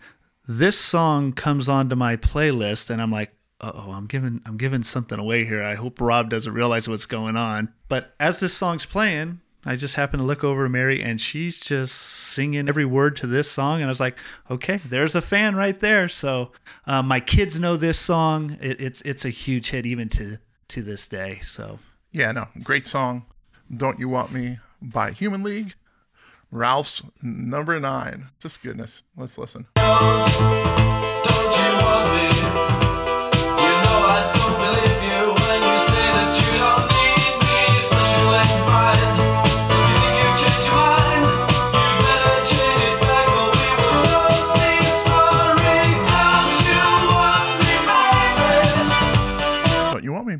this song comes onto my playlist and I'm like, oh, I'm giving I'm giving something away here. I hope Rob doesn't realize what's going on. But as this song's playing, I just happen to look over Mary and she's just singing every word to this song. And I was like, okay, there's a fan right there. So uh, my kids know this song. It, it's it's a huge hit even to to this day. So Yeah, no, great song. Don't You Want Me by Human League. Ralph's number nine. Just goodness. Let's listen.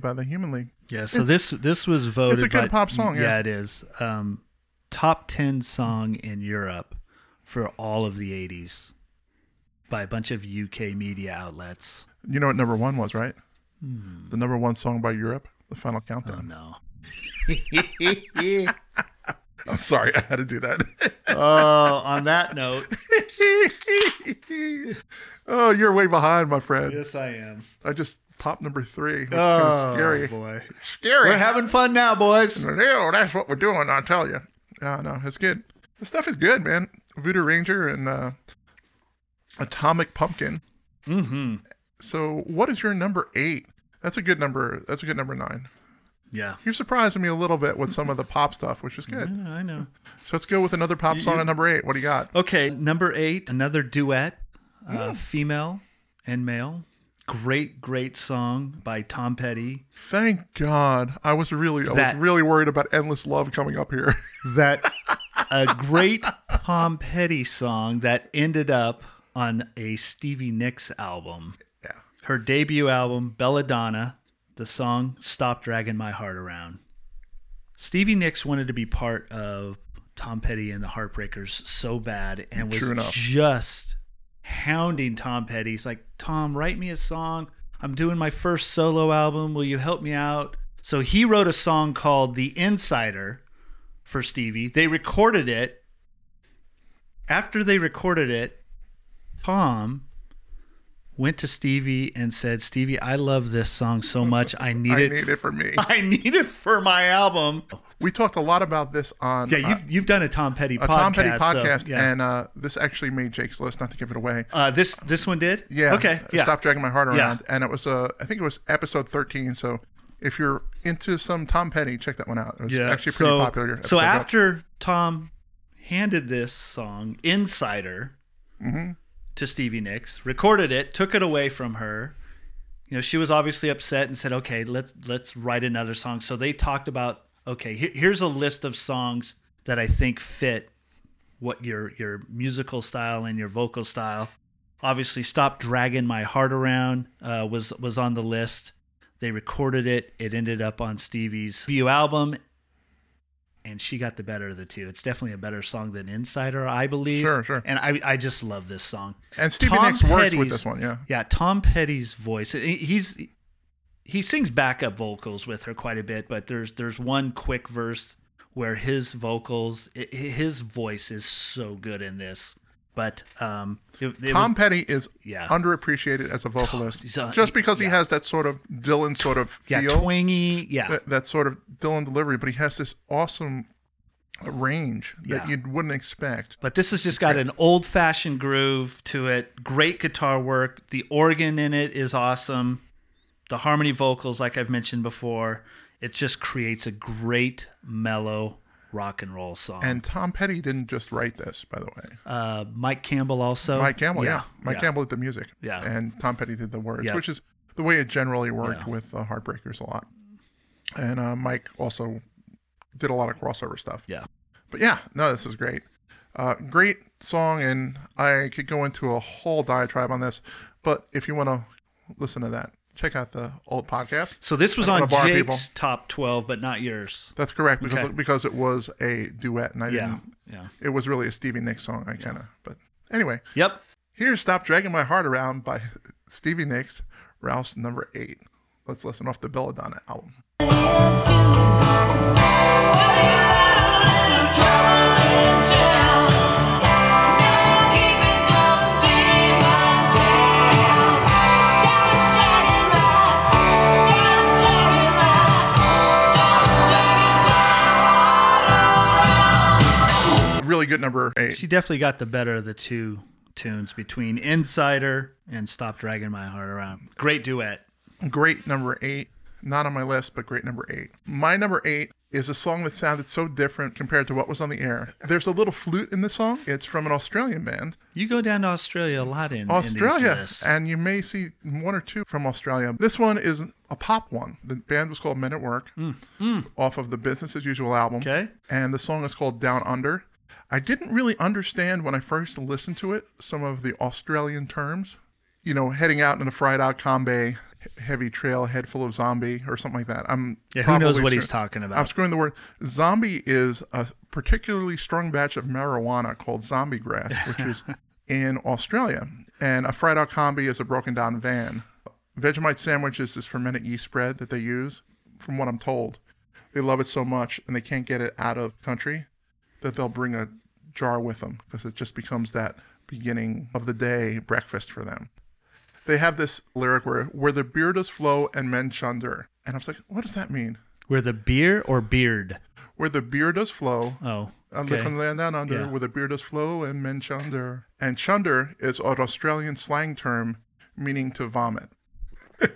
By the Human League. Yeah, so this this was voted. it's a good by- pop song, yeah. it is. Um, top ten song in Europe for all of the '80s by a bunch of UK media outlets. You know what number one was, right? The number one song by Europe, The Final Hmm. Oh Countdown. no! I'm sorry, I had to do that. oh, on that note, oh, you're way behind, my friend. yes, I am. I just popped number three. Which Oh scary. boy, Scary. we're having fun now, boys. No, that's what we're doing, I tell you. No, no, it's good. The stuff is good, man. Voodoo Ranger and uh, Atomic Pumpkin. Mm-hmm. So, what is your number eight? That's a good number. That's a good number nine. Yeah, You're surprising me a little bit with some of the pop stuff, which is good. know. I know. So let's go with another pop song at number eight. What do you got? Okay, number eight, another duet, uh, Hmm. female and male. Great, great song by Tom Petty. Thank God. I was really, I That- was really worried about endless love coming up here. That a great Tom Petty song that ended up on a Stevie Nicks album. yeah. Her debut album, Belladonna. The song "Stop Dragging My Heart Around." Stevie Nicks wanted to be part of Tom Petty and the Heartbreakers so bad and was True enough. just hounding Tom Petty. He's like, Tom, write me a song. I'm doing my first solo album. Will you help me out? So he wrote a song called The Insider for Stevie. They recorded it. After they recorded it, Tom went to Stevie and said, "Stevie, I love this song so much. I need I it. need it for me. I need it for my album." We talked a lot about this on Yeah, uh, you've you've done a Tom Petty a podcast. Tom Petty so, podcast, yeah. and uh, this actually made Jake's list. Not to give it away. uh, this this one did. Yeah. Okay. Yeah. Stop dragging my heart around, Yeah. and it was uh, I think it was episode thirteen. So if you're into some Tom Petty, check that one out. It was Yeah. actually pretty so, popular. So after Tom handed this song "Insider" Mm-hmm. to Stevie Nicks, recorded it, took it away from her. You know, she was obviously upset and said, "Okay, let's let's write another song." So they talked about, okay, here, here's a list of songs that I think fit what your your musical style and your vocal style. Obviously, "Stop Dragging My Heart Around" uh, was was on the list. They recorded it. It ended up on Stevie's debut album, and she got the better of the two. It's definitely a better song than Insider, I believe. Sure, sure. And I I just love this song. and Stevie Tom Nicks works with this one. Yeah. Yeah, Tom Petty's voice. He's he sings backup vocals with her quite a bit, but there's there's one quick verse where his vocals, his voice is so good in this. But um, it, it Tom was- Petty is Yeah. underappreciated as a vocalist, uh, just because he has that sort of Dylan sort of yeah, feel, twangy, yeah, that, that sort of Dylan delivery, but he has this awesome range that Yeah. you wouldn't expect. But this has just got an old fashioned groove to it. Great guitar work. The organ in it is awesome. The harmony vocals, like I've mentioned before, it just creates a great mellow rock and roll song. And Tom Petty didn't just write this, by the way. uh, Mike Campbell also. Mike Campbell, yeah. Mike yeah. Campbell did the music. Yeah. And Tom Petty did the words, Yeah. which is the way it generally worked Yeah. with uh, Heartbreakers a lot. And uh, Mike also did a lot of crossover stuff. Yeah. But yeah, no, this is great. Uh, great song, and I could go into a whole diatribe on this. But if you want to listen to that, check out the old podcast. So this was on Jake's people. top 12, but not yours. That's correct because Okay. because it was a duet, and I Yeah. didn't. Yeah. It was really a Stevie Nicks song. I kind of, but anyway, Yep. here's "Stop Dragging My Heart Around" by Stevie Nicks, Ralph's number eight. Let's listen off the Belladonna album. Good number eight. She definitely got the better of the two tunes between Insider and Stop Dragging My Heart Around. Great duet. Great number eight. Not on my list, but great number eight. My number eight is a song that sounded so different compared to what was on the air. There's a little flute in the song. It's from an Australian band. You go down to Australia a lot in in Australia. lists. And you may see one or two from Australia. This one is a pop one. The band was called Men at Work off of the Business as Usual album. Mm, Okay. And the song is called Down Under. I didn't really understand when I first listened to it some of the Australian terms. You know, heading out in a fried out Kombi, heavy trail, head full of zombie, or something like that. I'm Yeah, who knows what he's talking about. I'm screwing the word. Zombie is a particularly strong batch of marijuana called zombie grass, which is in Australia. And a fried out Kombi is a broken down van. Vegemite sandwiches is this fermented yeast bread that they use, from what I'm told. They love it so much and they can't get it out of country that they'll bring a jar with them because it just becomes that beginning of the day breakfast for them. They have this lyric where where the beer does flow and men chunder. And I was like, what does that mean? Where the beer or beard? Where the beer does flow Oh. I live okay. from the land down under Yeah. where the beer does flow and men chunder. And chunder is an Australian slang term meaning to vomit.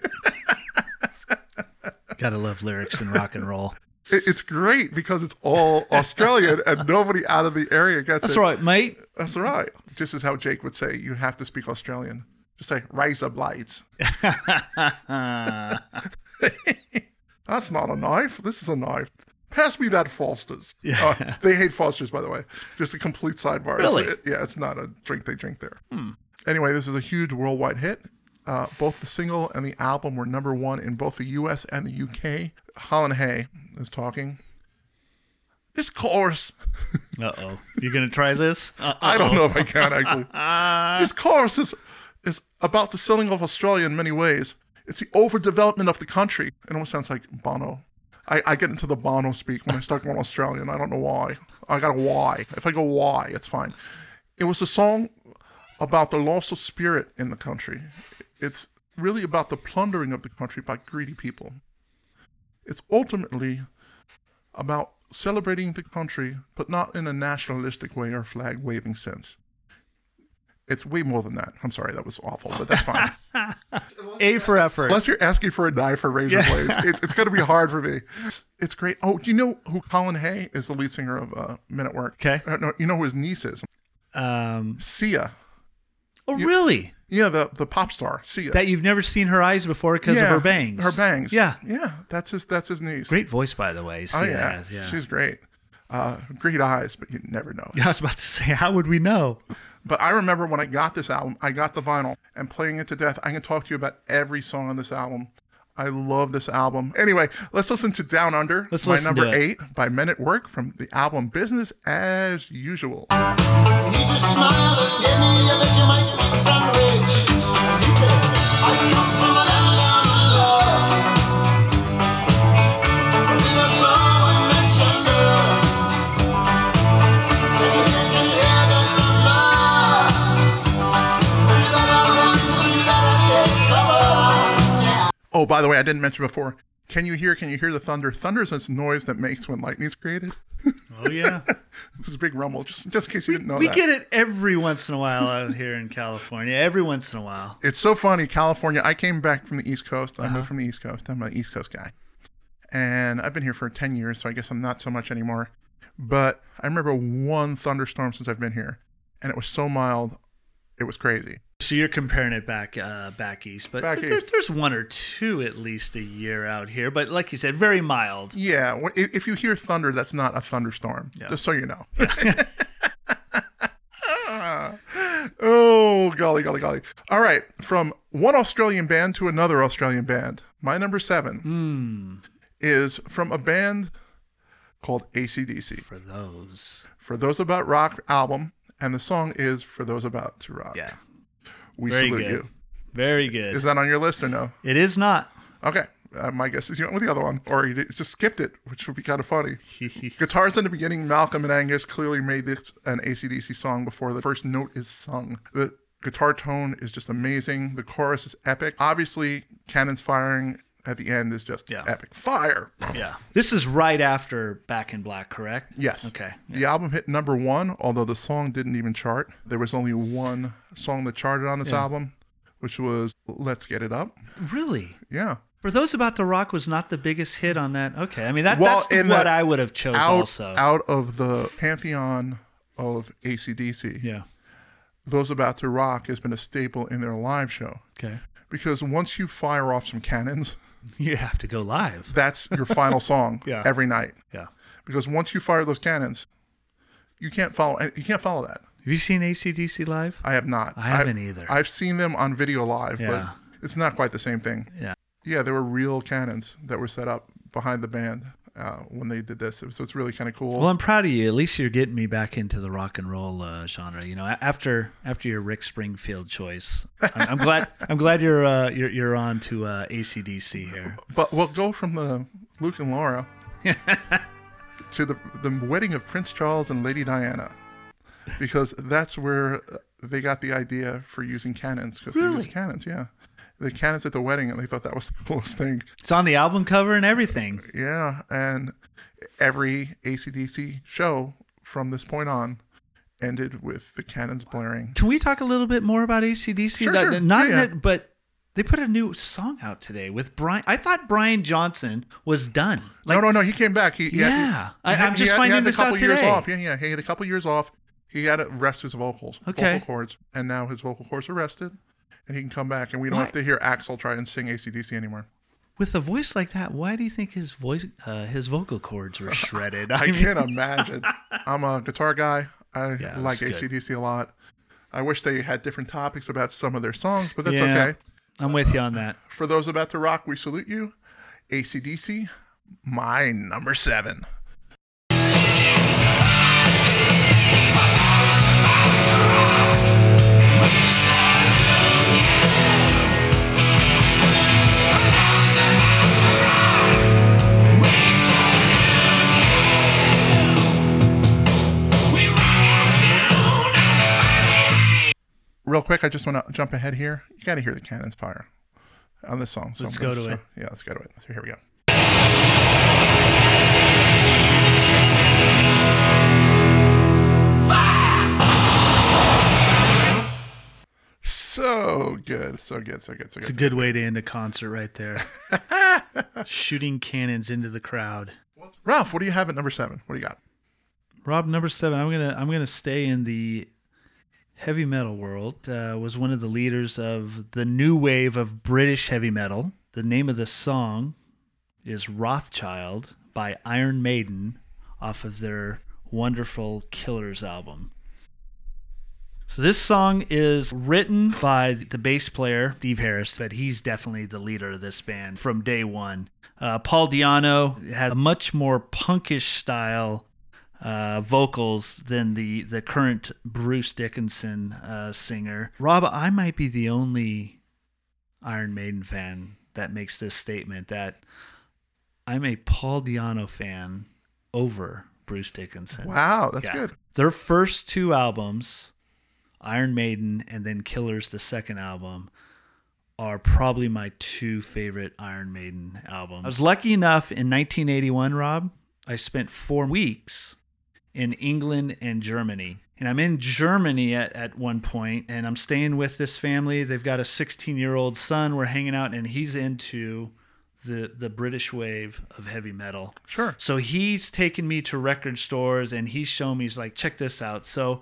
Gotta love lyrics in rock and roll. It, it's great because it's all Australian and nobody out of the area gets That's it. That's right, mate. That's right. This is how Jake would say, you have to speak Australian. Just say razor blades. That's not a knife. This is a knife. Pass me that Foster's. Yeah. Uh, they hate Foster's, by the way. Just a complete sidebar. Really? it- yeah, it's not a drink they drink there. Hmm. Anyway, this is a huge worldwide hit. Uh, both the single and the album were number one in both the US and the UK. Colin Hay is talking. This chorus, Uh oh. You're gonna try this? Uh, I don't know if I can actually. this chorus is, is about the selling of Australia in many ways. It's the overdevelopment of the country. It almost sounds like Bono. I, I get into the Bono speak when I start going Australian. I don't know why. I got a why. If I go why, it's fine. It was a song about the loss of spirit in the country. It's really about the plundering of the country by greedy people. It's ultimately about celebrating the country, but not in a nationalistic way or flag waving sense. It's way more than that. I'm sorry, that was awful, but that's fine. A for effort. Unless you're asking for a knife or razor blades, it's, it's going to be hard for me. It's, great. Oh, do you know who Colin Hay is? The lead singer of uh, Men at Work. Okay. Uh, no, you know who his niece is? Um, Sia. oh, really? Yeah, the the pop star Sia. That you've never seen her eyes before because yeah, of her bangs. Her bangs. Yeah. yeah. That's his. That's his niece. Great voice, by the way. Oh yeah. has, yeah. she's great. Uh, great eyes, but you never know. Yeah, I was about to say, how would we know? But I remember when I got this album, I got the vinyl and playing it to death. I can talk to you about every song on this album. I love this album. Anyway, let's listen to Down Under, Let's my number eight by Men at Work from the album Business as Usual. He Oh, by the way, I didn't mention before. Can you hear? Can you hear the thunder? Thunder is this noise that makes when lightning's created. Oh yeah, It's a big rumble. Just, just in case you didn't know we that. get it every once in a while out here in California. Every once in a while. it's so funny. California. I came back from the East Coast. I Uh-huh. moved from the East Coast. I'm an East Coast guy, and I've been here for ten years. So I guess I'm not so much anymore. But I remember one thunderstorm since I've been here, and it was so mild, it was crazy. So you're comparing it back uh, back east, but Back there's, east. there's one or two at least a year out here. But like you said, very mild. Yeah, if you hear thunder, that's not a thunderstorm. Yeah. Just so you know. oh, golly, golly, golly. All right, from one Australian band to another Australian band. My number seven Hmm. is from a band called ACDC. For those, For Those About Rock album, and the song is For Those About to Rock. yeah, We very salute good. you. very good. Is that on your list or no? it is not. Okay. Uh, my guess is you went with the other one, or you just skipped it, which would be kind of funny. Guitars in the beginning, Malcolm and Angus clearly made this an ACDC song before the first note is sung. The guitar tone is just amazing. The chorus is epic. Obviously, cannons firing at the end is just Yeah. epic. Fire! Yeah, this is right after Back in Black, correct? Yes. Okay. The album hit number one, although the song didn't even chart. There was only one song that charted on this album, which was Let's Get It Up. Really? Yeah. For those about the rock was not the biggest hit on that. Okay, I mean that Well, that's what I would have chose Out, also. out of the pantheon of ACDC, Yeah. Those About to Rock has been a staple in their live show. Okay. Because once you fire off some cannons, You have to go live. that's your final song Yeah. every night. Yeah. Because once you fire those cannons, you can't follow eh, you can't follow that. Have you seen ACDC live? I have not. I haven't I've- either. I've seen them on video live, Yeah. but it's not quite the same thing. Yeah. Yeah, there were real cannons that were set up behind the band uh, when they did this. So it's really kind of cool. Well, I'm proud of you. At least you're getting me back into the rock and roll uh, genre. You know, after after your Rick Springfield choice, I'm, I'm glad I'm glad you're uh, you're you're on to uh, ACDC here. But we'll go from the Luke and Laura to the the wedding of Prince Charles and Lady Diana, because that's where uh, they got the idea for using cannons. Because they Really? used cannons, yeah. The cannons at the wedding, and they thought that was the coolest thing. It's on the album cover and everything. Yeah, and every ACDC show from this point on ended with the cannons blaring. Can we talk a little bit more about ACDC? Sure, That- sure. Not Yeah, yeah. it, but they put a new song out today with Brian. I thought Brian Johnson was done. Like, no, no, no. He came back. He, he Yeah. I- had- I'm he just had- finding had this couple out years today. off. Yeah, yeah. He had a couple years off. He had to rest his vocals, Okay. vocal cords, and now his vocal cords are rested, and he can come back, and we don't Why- have to hear Axl try and sing ACDC anymore. With a voice like that, why do you think his voice, uh, his vocal cords were shredded? I mean- can't imagine. I'm a guitar guy. I Yeah, like that's good. ACDC a lot. I wish they had different topics about some of their songs, but that's Yeah. okay. I'm with you on that. For those about to rock, we salute you. ACDC, my number seven. Real quick, I just want to jump ahead here. You got to hear the cannons fire on this song. So Let's go to just- it. Yeah, let's go to it. So here we go. So good, so good, so good, so good. It's a good way to end a concert right there. Shooting cannons into the crowd. Ralph, what do you have at number seven? What do you got? Rob, number seven. I'm gonna I'm gonna stay in the heavy metal world. Uh, was one of the leaders of the new wave of British heavy metal. The name of the song is Wrathchild by Iron Maiden, off of their wonderful Killers album. So this song is written by the bass player Steve Harris, but he's definitely the leader of this band from day one. Uh, Paul Di'Anno had a much more punkish style uh, vocals than the the current Bruce Dickinson uh, singer. Rob, I might be the only Iron Maiden fan that makes this statement that I'm a Paul Di'Anno fan over Bruce Dickinson. Wow, that's Yeah. good. Their first two albums, Iron Maiden and then Killers, the second album, are probably my two favorite Iron Maiden albums. I was lucky enough in 1981, Rob, I spent four weeks in England and Germany. And I'm in Germany at, at one point, and I'm staying with this family. They've got a 16 year old son. We're hanging out, and he's into the the British wave of heavy metal. Sure. So he's taken me to record stores and he's shown me, he's like, check this out. So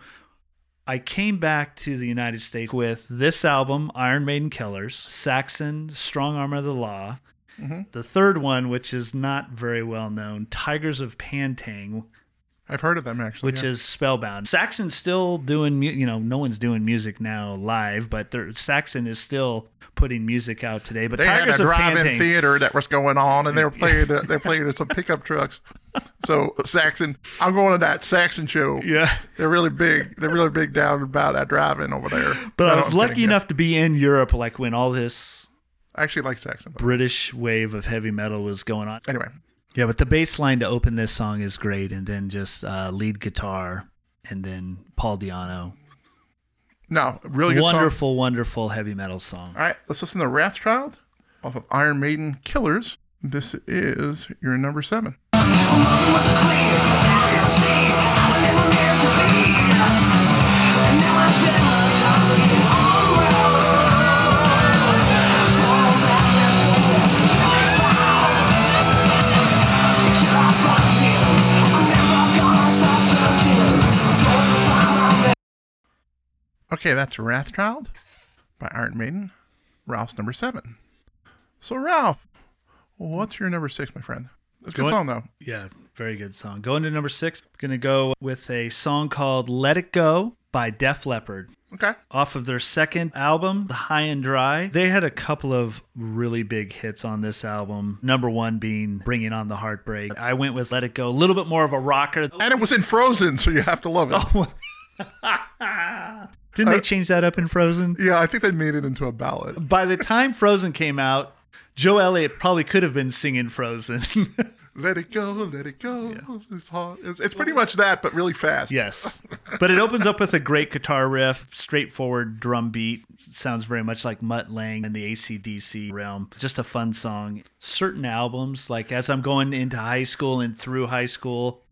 I came back to the United States with this album, Iron Maiden Killers, Saxon, Strong Arm of the Law. Mm-hmm. The third one, which is not very well known, Tygers of Pan Tang, I've heard of them actually. which yeah. is Spellbound. Saxon's still doing, mu- you know, no one's doing music now live, but Saxon is still putting music out today. But they Tigers had a drive-in theater that was going on, and they were playing. Uh, they're playing some pickup trucks. So Saxon, I'm going to that Saxon show. yeah. They're really big. They're really big down about that driving over there. But No, I was I'm lucky enough to be in Europe, like when all this I actually like Saxon. British wave of heavy metal was going on. anyway, Yeah, but the bass line to open this song is great, and then just uh, lead guitar, and then Paul Di'Anno. no, really good song. wonderful, wonderful heavy metal song. All right, let's listen to Wrathchild off of Iron Maiden Killers. This is your number seven. Okay, that's Wrathchild by Iron Maiden. Ralph's number seven. So Ralph, what's your number six, my friend? It's a good Go song though. Yeah, very good song. Going to number six, going to go with a song called "Let It Go" by Def Leppard. Okay. off of their second album, The High and Dry. They had a couple of really big hits on this album. Number one being Bringing on the Heartbreak. I went with Let It Go, a little bit more of a rocker. And it was in Frozen, so you have to love it. Oh. Didn't they change that up in Frozen? Yeah, I think they made it into a ballad. By the time Frozen came out, Joe Elliott probably could have been singing Frozen. Let it go, let it go. It's hard. It's, it's pretty much that, but really fast. yes. But it opens up with a great guitar riff, straightforward drum beat. Sounds very much like Mutt Lange in the ACDC realm. Just a fun song. Certain albums, like as I'm going into high school and through high school,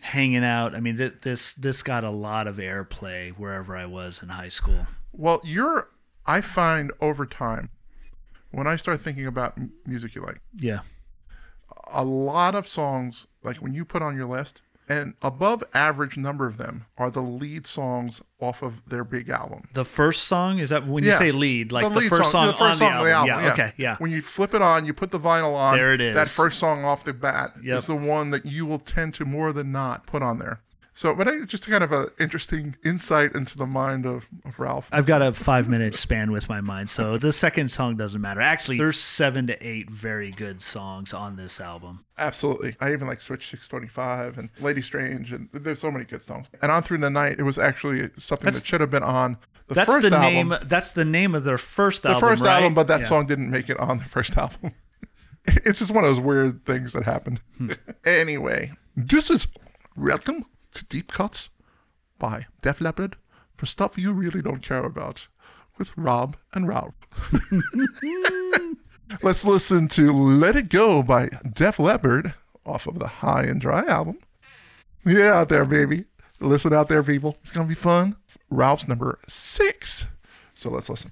hanging out, I mean, th- this this got a lot of airplay wherever I was in high school. Well, you're, I find over time, when I start thinking about m- music you like, Yeah. a lot of songs, like when you put on your list, and above average number of them are the lead songs off of their big album. The first song is that when you Yeah. say lead, like the, lead first song, the first on song the of album. yeah, Okay. Yeah. When you flip it on, you put the vinyl on. There it is. That first song off the bat Yep. is the one that you will tend to more than not put on there. So, but I, just kind of an interesting insight into the mind of, of Ralph. I've got a five minute span with my mind, so the second song doesn't matter. Actually, there's seven to eight very good songs on this album. Absolutely. I even like Switch 625 and Lady Strange, and there's so many good songs. And On Through the Night, it was actually something That's- that should have been on the That's first the album. name. That's the name of their first the album. first right? album, but that Yeah. song didn't make it on the first album. it's just one of those weird things that happened. Hmm. anyway, this is Welcome to Deep Cuts by Def Leppard for stuff you really don't care about. with Rob and Ralph. Let's listen to Let It Go by Def Leppard off of the High and Dry album. Yeah, out there, baby. Listen out there, people. It's going to be fun. Ralph's number six. So let's listen.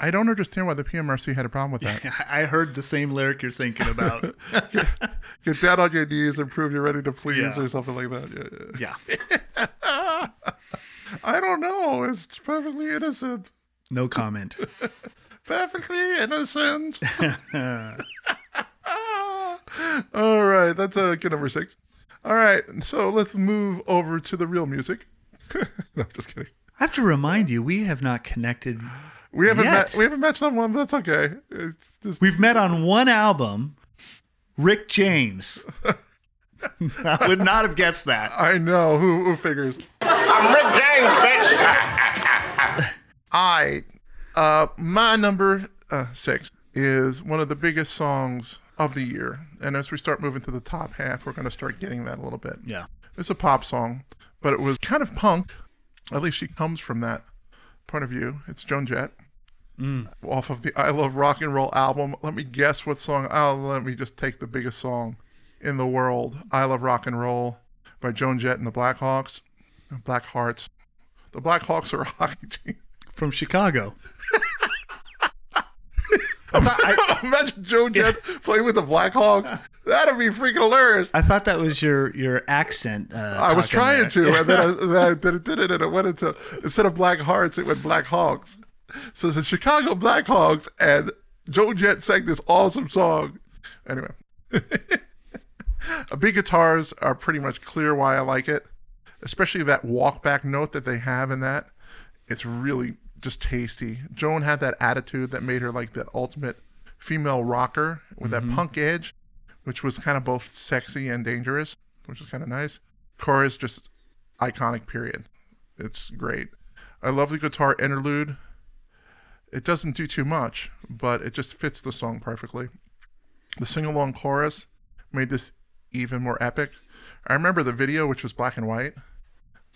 I don't understand why the PMRC had a problem with that. I heard the same lyric you're thinking about. Get down on your knees and prove you're ready to please Yeah. or something like that. Yeah, yeah. yeah. I don't know. It's perfectly innocent. No comment. Perfectly innocent. All right. That's uh, kid number six. All right. So let's move over to the real music. no, just kidding. I have to remind you, we have not connected. We haven't Yet. met, we haven't matched on one, but that's okay. It's just We've met on one album, Rick James. I would not have guessed that. I know who who figures. I'm Rick James, bitch. I, uh, my number uh, six is one of the biggest songs of the year. And as we start moving to the top half, we're going to start getting that a little bit. Yeah. It's a pop song, but it was kind of punk. At least she comes from that point of view. It's Joan Jett. Off of the I Love Rock and Roll album. Let me guess what song. Oh, let me just take the biggest song in the world. I Love Rock and Roll by Joan Jett and the Blackhawks. Black Hearts. The Blackhawks are a hockey team. From Chicago. I, thought, I, Imagine Joan Jett playing with the Blackhawks. That'd be freaking hilarious. I thought that was your your accent. Uh, I was trying there. to, and then I, then I did it, did it, and it went into instead of Black Hearts, it went Black Hawks. So the Chicago Blackhawks, and Joe Jett sang this awesome song. Anyway, big guitars are pretty much clear why I like it, especially that walk back note that they have in that. It's really just tasty. Joan had that attitude that made her like that ultimate female rocker with that mm-hmm. punk edge, which was kind of both sexy and dangerous, which is kind of nice. Chorus just iconic. Period. It's great. I love the guitar interlude. It doesn't do too much, but it just fits the song perfectly. The sing along chorus made this even more epic. I remember the video, which was black and white,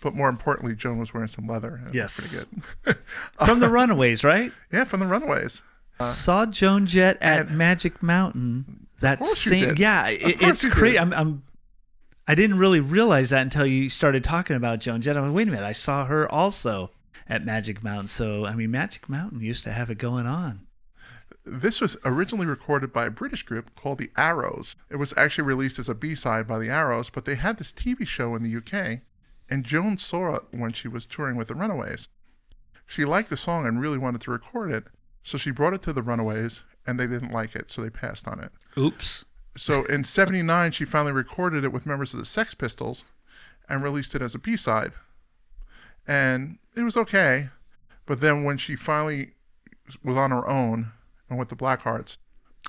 but more importantly, Joan was wearing some leather. Yes. pretty good. From the Runaways, right? yeah, from the Runaways. Uh, saw Joan Jett at and- Magic Mountain. That same, yeah, it, it's crazy. I'm, I'm, I didn't really realize that until you started talking about Joan Jett. I was, wait a minute, I saw her also at Magic Mountain. So, I mean, Magic Mountain used to have it going on. This was originally recorded by a British group called the Arrows. It was actually released as a B side by the Arrows, but they had this TV show in the UK, and Joan saw it when she was touring with the Runaways. She liked the song and really wanted to record it, so she brought it to the Runaways, and they didn't like it, so they passed on it. Oops. So in 79, she finally recorded it with members of the Sex Pistols and released it as a B side. And it was okay. But then when she finally was on her own and with the Blackhearts,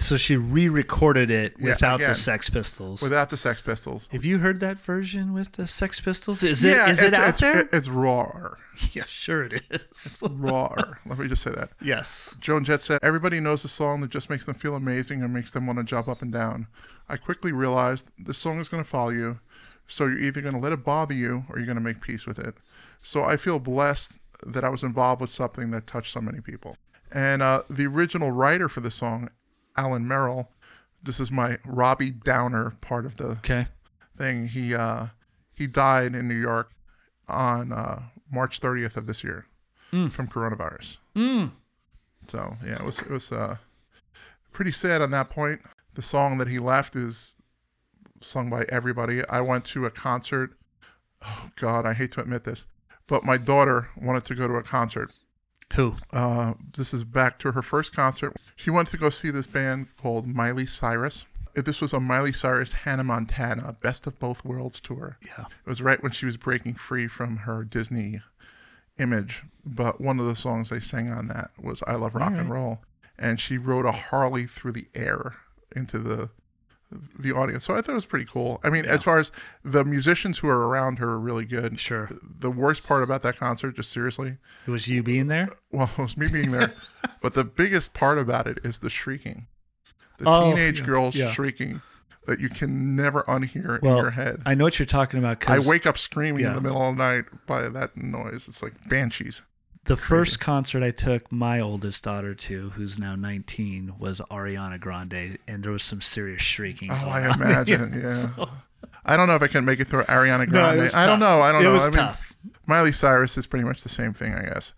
So she re-recorded it Yeah, without again. the Sex Pistols. without the Sex Pistols. have you heard that version with the Sex Pistols? Is it? Is it out it's, there? It's raw. yeah, sure it is. Raw. Let me just say that. yes. Joan Jett said, Everybody knows a song that just makes them feel amazing and makes them want to jump up and down. I quickly realized this song is going to follow you, so you're either going to let it bother you or you're going to make peace with it. So I feel blessed that I was involved with something that touched so many people. And uh, the original writer for the song, Alan Merrill, this is my Robbie Downer part of the Okay. thing. He uh, he died in New York on uh, March 30th of this year from coronavirus. So yeah, it was it was uh, pretty sad on that point. The song that he left is sung by everybody. I went to a concert. Oh God, I hate to admit this, but my daughter wanted to go to a concert. Who? Uh, this is back to her first concert. She wanted to go see this band called Miley Cyrus. This was a Miley Cyrus Hannah Montana Best of Both Worlds tour. Yeah. It was right when she was breaking free from her Disney image. But one of the songs they sang on that was I Love Rock and Roll. And she rode a Harley through the air into the the audience. So I thought it was pretty cool. I mean, as far as the musicians who are around her are really good. Sure. The worst part about that concert, just seriously, It was you being there. well, it was me being there, but the biggest part about it is the shrieking, the Oh, teenage yeah, girls yeah. shrieking that you can never unhear in your head. I know what you're talking about. I wake up screaming in the middle of the night by that noise. It's like banshees. The first concert I took my oldest daughter to, who's now 19, was Ariana Grande, and there was some serious shrieking. Oh, I imagine. Yeah. So- I don't know if I can make it through Ariana No, Grande. it was I don't know. I don't It know. was I mean, tough. Miley Cyrus is pretty much the same thing, I guess.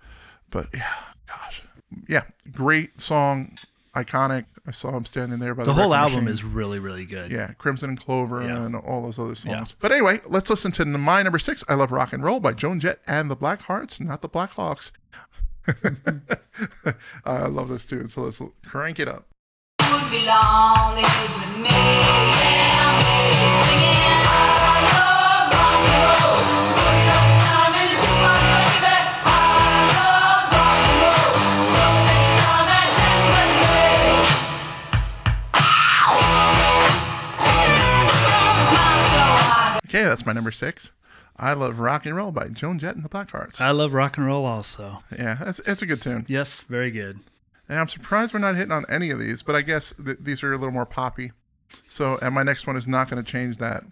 But yeah, gosh, yeah, great song, iconic. I saw him standing there by the, the whole album machine. is really, really good. Yeah, Crimson and Clover Yeah. and all those other songs. Yeah. But anyway, let's listen to my number six. I love rock and roll by Joan Jett and the Black Hearts, not the Black Hawks. I love this tune, so let's crank it up. would belong is with me. Yeah, baby, singing. I love rock and roll. Spend enough time in the jukebox, baby. I love rock and roll. So take your time and dance with me. Ow! Smile so hard. Okay, that's my number six. I love rock and roll by Joan Jett and the Black Hearts. I love rock and roll also. Yeah, that's it's a good tune. Yes, very good. And I'm surprised we're not hitting on any of these, but I guess th- these are a little more poppy. So, and my next one is not going to change that.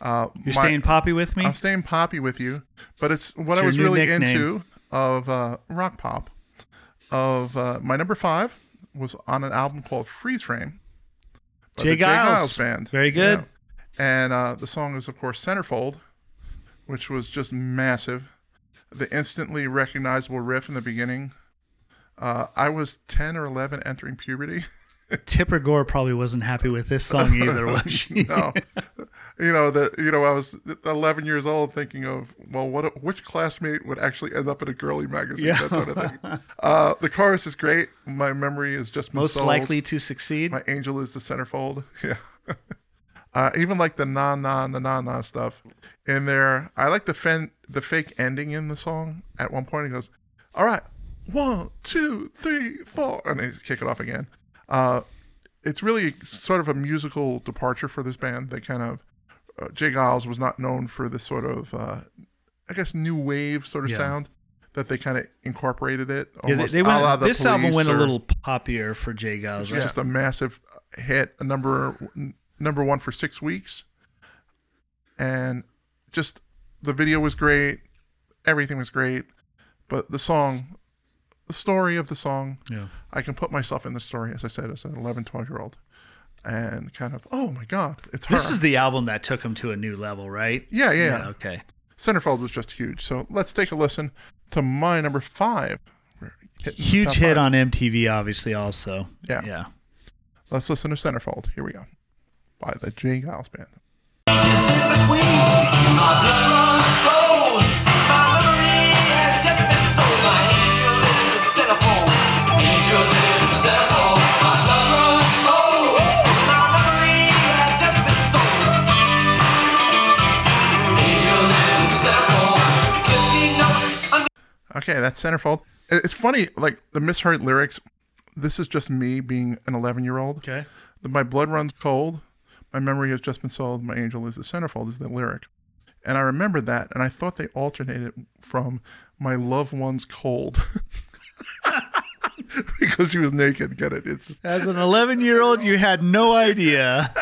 Uh, You're my- staying poppy with me? I'm staying poppy with you, but it's what It's I was really nickname. into of uh, rock pop. Of uh, my number five was on an album called Freeze Frame. by Jay the Geils. Band. Very good. And uh, the song is, of course, Centerfold, which was just massive. The instantly recognizable riff in the beginning. Uh, I was 10 or 11 entering puberty. Tipper Gore probably wasn't happy with this song either, was she? no, you know that you know I was 11 years old thinking of well, what which classmate would actually end up in a girly magazine? Yeah. That sort of thing. Uh, the chorus is great. My memory is just Most sold. likely to succeed. My angel is the centerfold. Yeah. uh, even like the na na na na na stuff in there. I like the fen- the fake ending in the song. At one point, he goes, "All right, one, two, three, four," and they kick it off again. Uh, it's really sort of a musical departure for this band. They kind of uh, J. Geils was not known for this sort of, uh, I guess, new wave sort of Yeah. sound. That they kind of incorporated it. Yeah, they, they went, the this album went a little poppier for J. Geils. right? just a massive hit, a number number one for six weeks, and just the video was great, everything was great, but the song, the story of the song, Yeah. I can put myself in the story, as I said, as an 11, 12 year old, and kind of, oh my god, it's her. This is the album that took him to a new level, right? yeah, yeah, yeah. Okay. Centerfold was just huge. So let's take a listen to my number five. We're hitting the Huge hit five. on MTV, obviously, also. Yeah. Yeah. Let's listen to Centerfold. Here we go, by the J. Geils Band. Okay, that's Centerfold. It's funny, like the misheard lyrics. This is just me being an 11 year old. Okay. My blood runs cold. My memory has just been sold. My angel is the centerfold, is the lyric. And I remembered that, and I thought they alternated from my loved one's cold. because she was naked. Get it? It's just, As an 11 year old, you had no idea.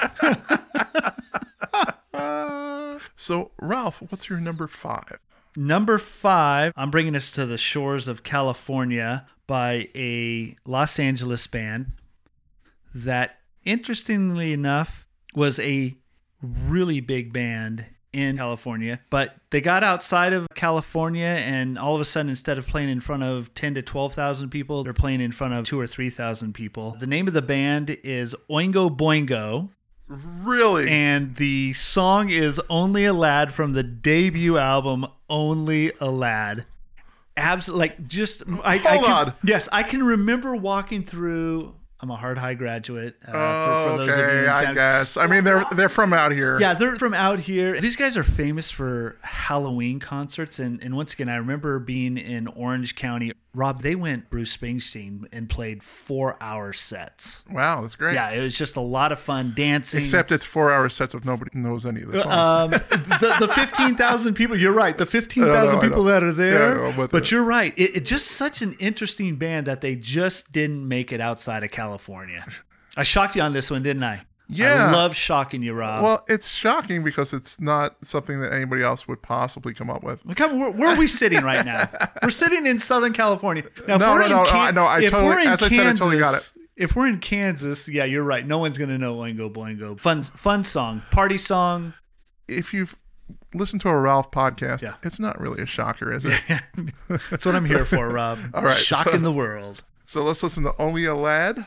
so, Ralph, what's your number five? Number five, I'm bringing us to the shores of California by a Los Angeles band that, interestingly enough, was a really big band in California, but they got outside of California and all of a sudden instead of playing in front of 10 to 12,000 people, they're playing in front of 2 or 3,000 people. The name of the band is Oingo Boingo Really? and the song is Only a Lad from the debut album Only a Lad. Absolutely, like just I, I Hold can, on. Yes, I can remember walking through. I'm a hard high graduate. Uh, Oh, for, for those of you okay, I San- guess. I mean, they're they're from out here. yeah, they're from out here. These guys are famous for Halloween concerts, and and once again, I remember being in Orange County Rob, they went Bruce Springsteen and played four hour sets. Wow, that's great. Yeah, it was just a lot of fun dancing. Except it's four hour sets of nobody knows any of the songs. um, the, the 15,000 people, you're right. The 15,000 I know, I people that are there. Yeah, but you. you're right. It, it's just such an interesting band that they just didn't make it outside of California. I shocked you on this one, didn't I? Yeah. I love shocking you, Rob. well, it's shocking because it's not something that anybody else would possibly come up with. Look how, where, where are we sitting right now? We're sitting in Southern California. Now, No, no, no, Can- no, I if totally- we're in as I said, I totally got Kansas- If we're in Kansas, yeah, you're right. No one's gonna know Oingo Boingo. Fun, fun song, party song. If you've listened to a Ralph podcast, Yeah. it's not really a shocker, is it? That's what I'm here for, Rob. All right, shocking so- the world. so let's listen to Only a Lad,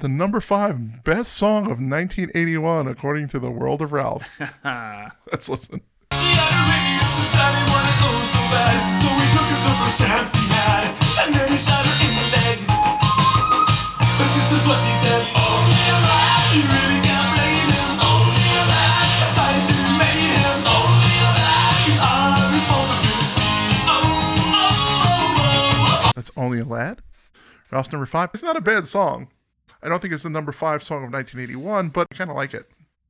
the number five best song of 1981, according to the world of Ralph. let's listen. She had a radio, Daddy wanted to go so bad, so he took her the first chance he had, and then he shot her in the leg. But this is what she said: Only a lad, you really can't blame him. Only a lad, society made him. Only a lad, it's our responsibility. Oh, oh, oh, oh. That's Only a Lad. Ralph's number five. It's not a bad song. I don't think it's the number five song of 1981, but I kind of like it.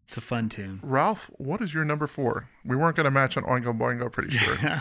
It's a fun tune. Ralph, what is your number four? We weren't going to match on Oingo Boingo, pretty sure. Yeah.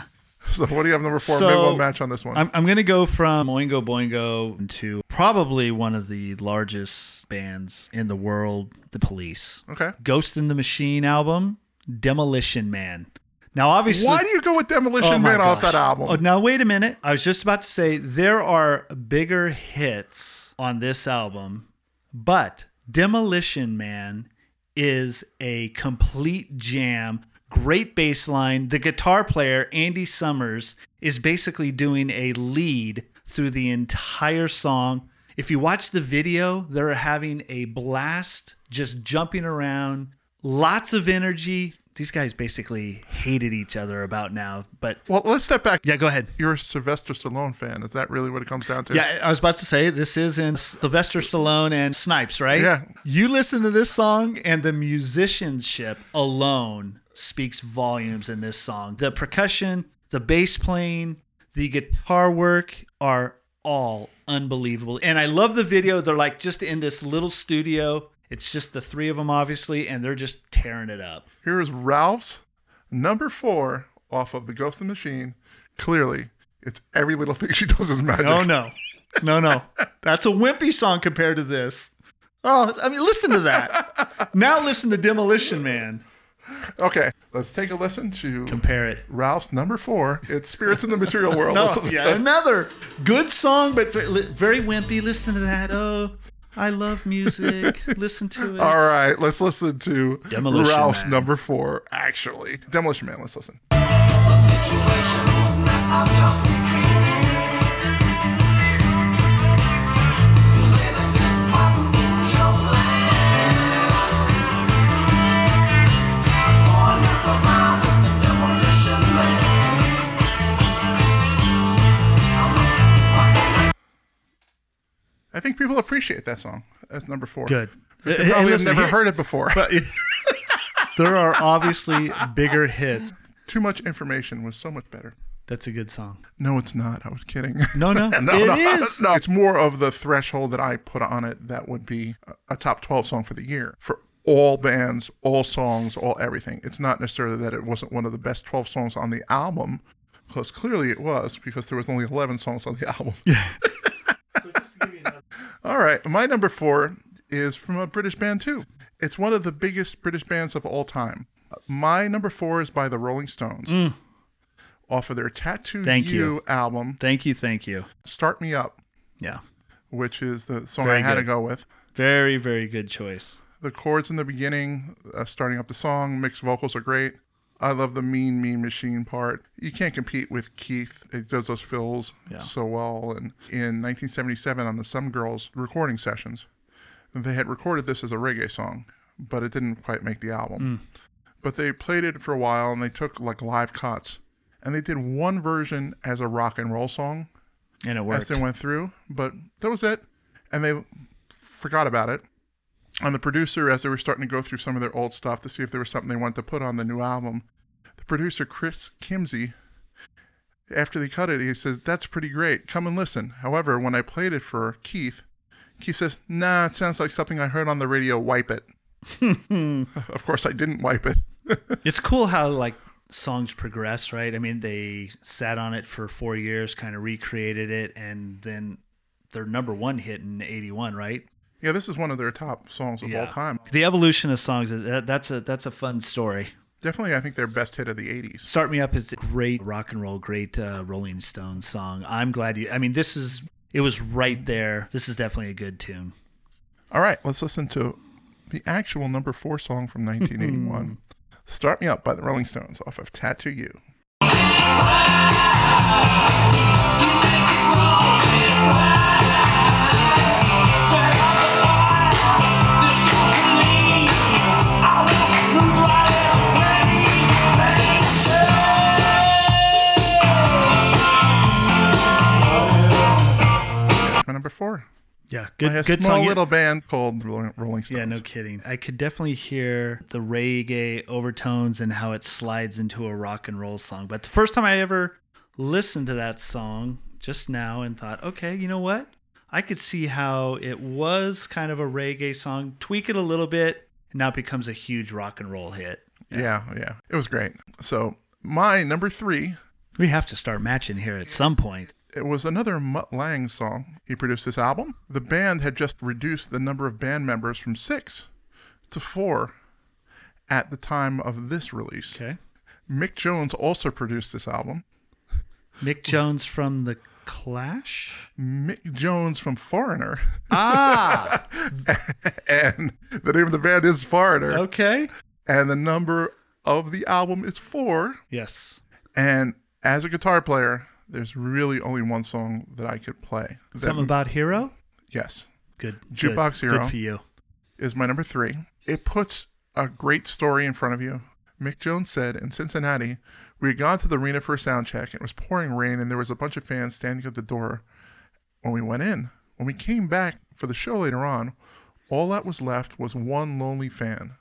So what do you have number four? Maybe So, we'll match on this one. I'm, I'm going to go from Oingo Boingo to probably one of the largest bands in the world, The Police. okay. Ghost in the Machine album, Demolition Man. Now, obviously. Why do you go with Demolition Oh Man off that album? Oh, now wait a minute. I was just about to say there are bigger hits on this album, but Demolition Man is a complete jam. Great bass line. The guitar player, Andy Summers, is basically doing a lead through the entire song. If you watch the video, they're having a blast, just jumping around, lots of energy. These guys basically hated each other about now, but well, let's step back. yeah, go ahead. You're a Sylvester Stallone fan. Is that really what it comes down to? Yeah, I was about to say this is in Sylvester Stallone and Snipes, right? Yeah. You listen to this song, and the musicianship alone speaks volumes in this song. The percussion, the bass playing, the guitar work are all unbelievable. And I love the video. They're like just in this little studio. It's just the three of them, obviously, and they're just tearing it up. Here is Ralph's number four off of The Ghost of the Machine. Clearly, it's every little thing she does is magic. Oh no, no, no. That's a wimpy song compared to this. Oh, I mean, listen to that. now listen to Demolition Man. Okay, let's take a listen to Compare it. Ralph's number four. It's Spirits in the Material World. No, oh, yeah, another good song, but very wimpy. Listen to that. Oh, I love music. listen to it. All right, let's listen to Demolition Ralph's Man. number four, actually. Demolition Man, let's listen. I think people appreciate that song as number four. Good. They Hey, probably have never here- heard it before. But there are obviously bigger hits. Too much information was so much better. That's a good song. No, it's not. I was kidding. No, no, no, it no, is. no. It's more of the threshold that I put on it that would be a- top 12 song for the year for all bands, all songs, all everything. It's not necessarily that it wasn't one of the best 12 songs on the album, because clearly it was, because there was only 11 songs on the album. All right. My number four is from a British band, too. It's one of the biggest British bands of all time. My number four is by the Rolling Stones. Off of their Tattoo Mm. Thank You you. album, Thank you, thank you. Start Me Up, Yeah, which is the song Very I had to go with. very, very good choice. The chords in the beginning, uh, starting up the song, mixed vocals are great. I love the mean, mean machine part. You can't compete with Keith. It does those fills Yeah. so well. And in 1977, on the Some Girls recording sessions, they had recorded this as a reggae song, but it didn't quite make the album. Mm. But they played it for a while and they took like live cuts. And they did one version as a rock and roll song And it worked. as they went through, but that was it. And they forgot about it. And the producer, as they were starting to go through some of their old stuff to see if there was something they wanted to put on the new album, the producer, Chris Kimsey, after they cut it, he says, That's pretty great. Come and listen. However, when I played it for Keith, Keith says, Nah, it sounds like something I heard on the radio. Wipe it. of course, I didn't wipe it. It's cool how like songs progress, right? I mean, they sat on it for four years, kind of recreated it, and then their number one hit in '81, right? Yeah, this is one of their top songs of all time. The evolution of songs that's a that's a fun story. Definitely, I think their best hit of the 80s. Start Me Up is a great rock and roll, great uh, Rolling Stones song. I'm glad you. I mean, this is it was right there. This is definitely a good tune. All right, let's listen to the actual number four song from 1981. Start Me Up by the Rolling Stones off of Tattoo You. My Yeah, By good a good small song. little band called Rolling Rolling Stones. Yeah, no kidding. I could definitely hear the reggae overtones and how it slides into a rock and roll song. But the first time I ever listened to that song just now and thought, okay, you know what? I could see how it was kind of a reggae song, tweak it a little bit, and now it becomes a huge rock and roll hit. Yeah, yeah. It was great. So, my number three, We have to start matching here at some point. It was another Mutt Lange song. He produced this album. The band had just reduced the number of band members from six to four at the time of this release. Okay. Mick Jones also produced this album. Mick Jones from The Clash? Mick Jones from Foreigner. Ah, and the name of the band is Foreigner. okay. And the number of the album is four. Yes. And as a guitar player, there's really only one song that I could play. That- Something about Hero? yes, Good. Jukebox good. Hero. Good for you. is my number three. It puts a great story in front of you. Mick Jones said in Cincinnati, we had gone to the arena for a sound check. It was pouring rain, and there was a bunch of fans standing at the door when we went in. When we came back for the show later on, all that was left was one lonely fan,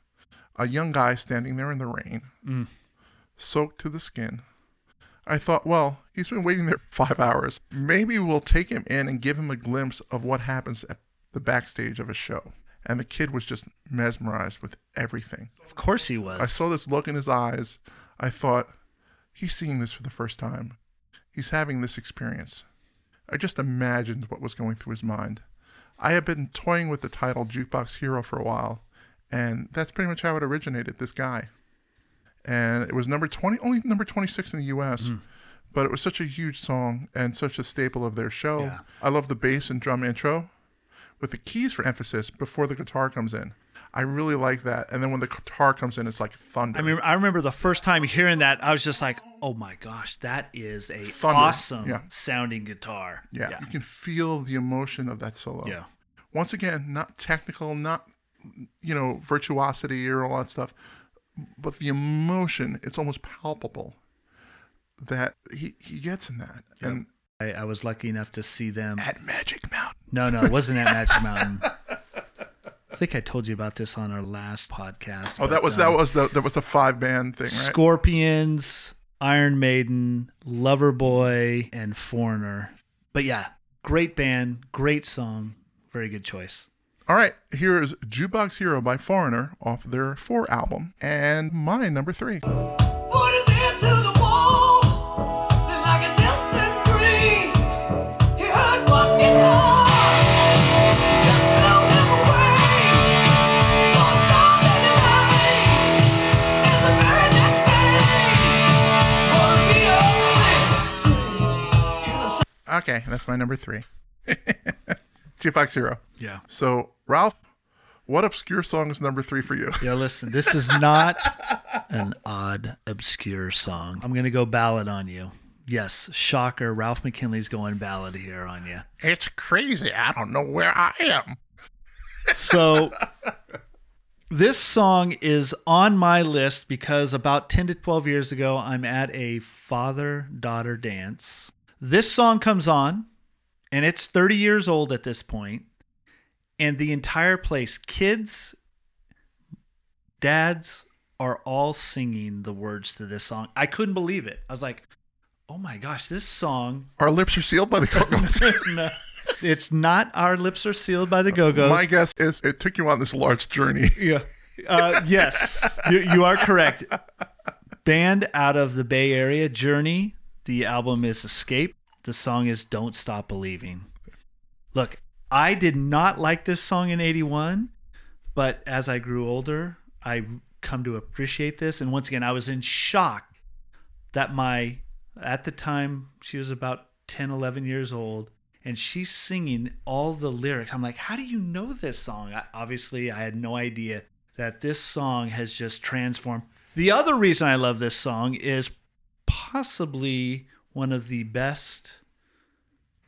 a young guy standing there in the rain, mm. soaked to the skin. I thought, well, he's been waiting there five hours. Maybe we'll take him in and give him a glimpse of what happens at the backstage of a show. And the kid was just mesmerized with everything. Of course he was. I saw this look in his eyes. I thought, he's seeing this for the first time. He's having this experience. I just imagined what was going through his mind. I had been toying with the title Jukebox Hero for a while, and that's pretty much how it originated, this guy. And it was number 20, only number 26 in the US, mm. but it was such a huge song and such a staple of their show. Yeah. I love the bass and drum intro with the keys for emphasis before the guitar comes in. I really like that. And then when the guitar comes in, it's like thunder. I mean, I remember the first time hearing that, I was just like, "Oh my gosh, that is a Thunder. awesome Yeah. sounding guitar." Yeah, yeah, you can feel the emotion of that solo. Yeah. Once again, not technical, not you know virtuosity or all that stuff, but the emotion. It's almost palpable that he he gets in that. And I, I was lucky enough to see them. at Magic Mountain, No, no, it wasn't at Magic Mountain. I think I told you about this on our last podcast. oh, that was um, that was the that was a five band thing, right? Scorpions, Iron Maiden, Loverboy, and Foreigner. But yeah, great band, great song, very good choice. All right, here is Jukebox Hero by Foreigner off their Four album, and my number three. Put his ear to the wall, then like a distant scream, he heard one guitar. Just blew him away. Saw stars in his eyes, and the very next day, wanna be a six string. He was Okay, that's my number three. Jukebox Hero. Yeah. So, Ralph, what obscure song is number three for you? Yeah, listen, this is not an odd, obscure song. I'm going to go ballad on you. Yes, shocker. Ralph McKinley's going ballad here on you. It's crazy. I don't know where I am. So, this song is on my list because about 10 to 12 years ago, I'm at a father daughter dance. This song comes on, and it's 30 years old at this point, and the entire place, kids, dads, are all singing the words to this song. I couldn't believe it. I was like, oh my gosh, this song. Our lips are sealed by the Go-Go's. no, it's not Our Lips Are Sealed by the Go Go's. My guess is it took you on this large journey. Yeah. Uh, yes, you, you are correct. Band out of the Bay Area, Journey. The album is Escape. The song is Don't Stop Believing. Look, I did not like this song in 81, but as I grew older, I come to appreciate this. And once again, I was in shock that my, at the time, she was about 10, 11 years old, and she's singing all the lyrics. I'm like, how do you know this song? I, obviously, I had no idea that this song has just transformed. The other reason I love this song is possibly one of the best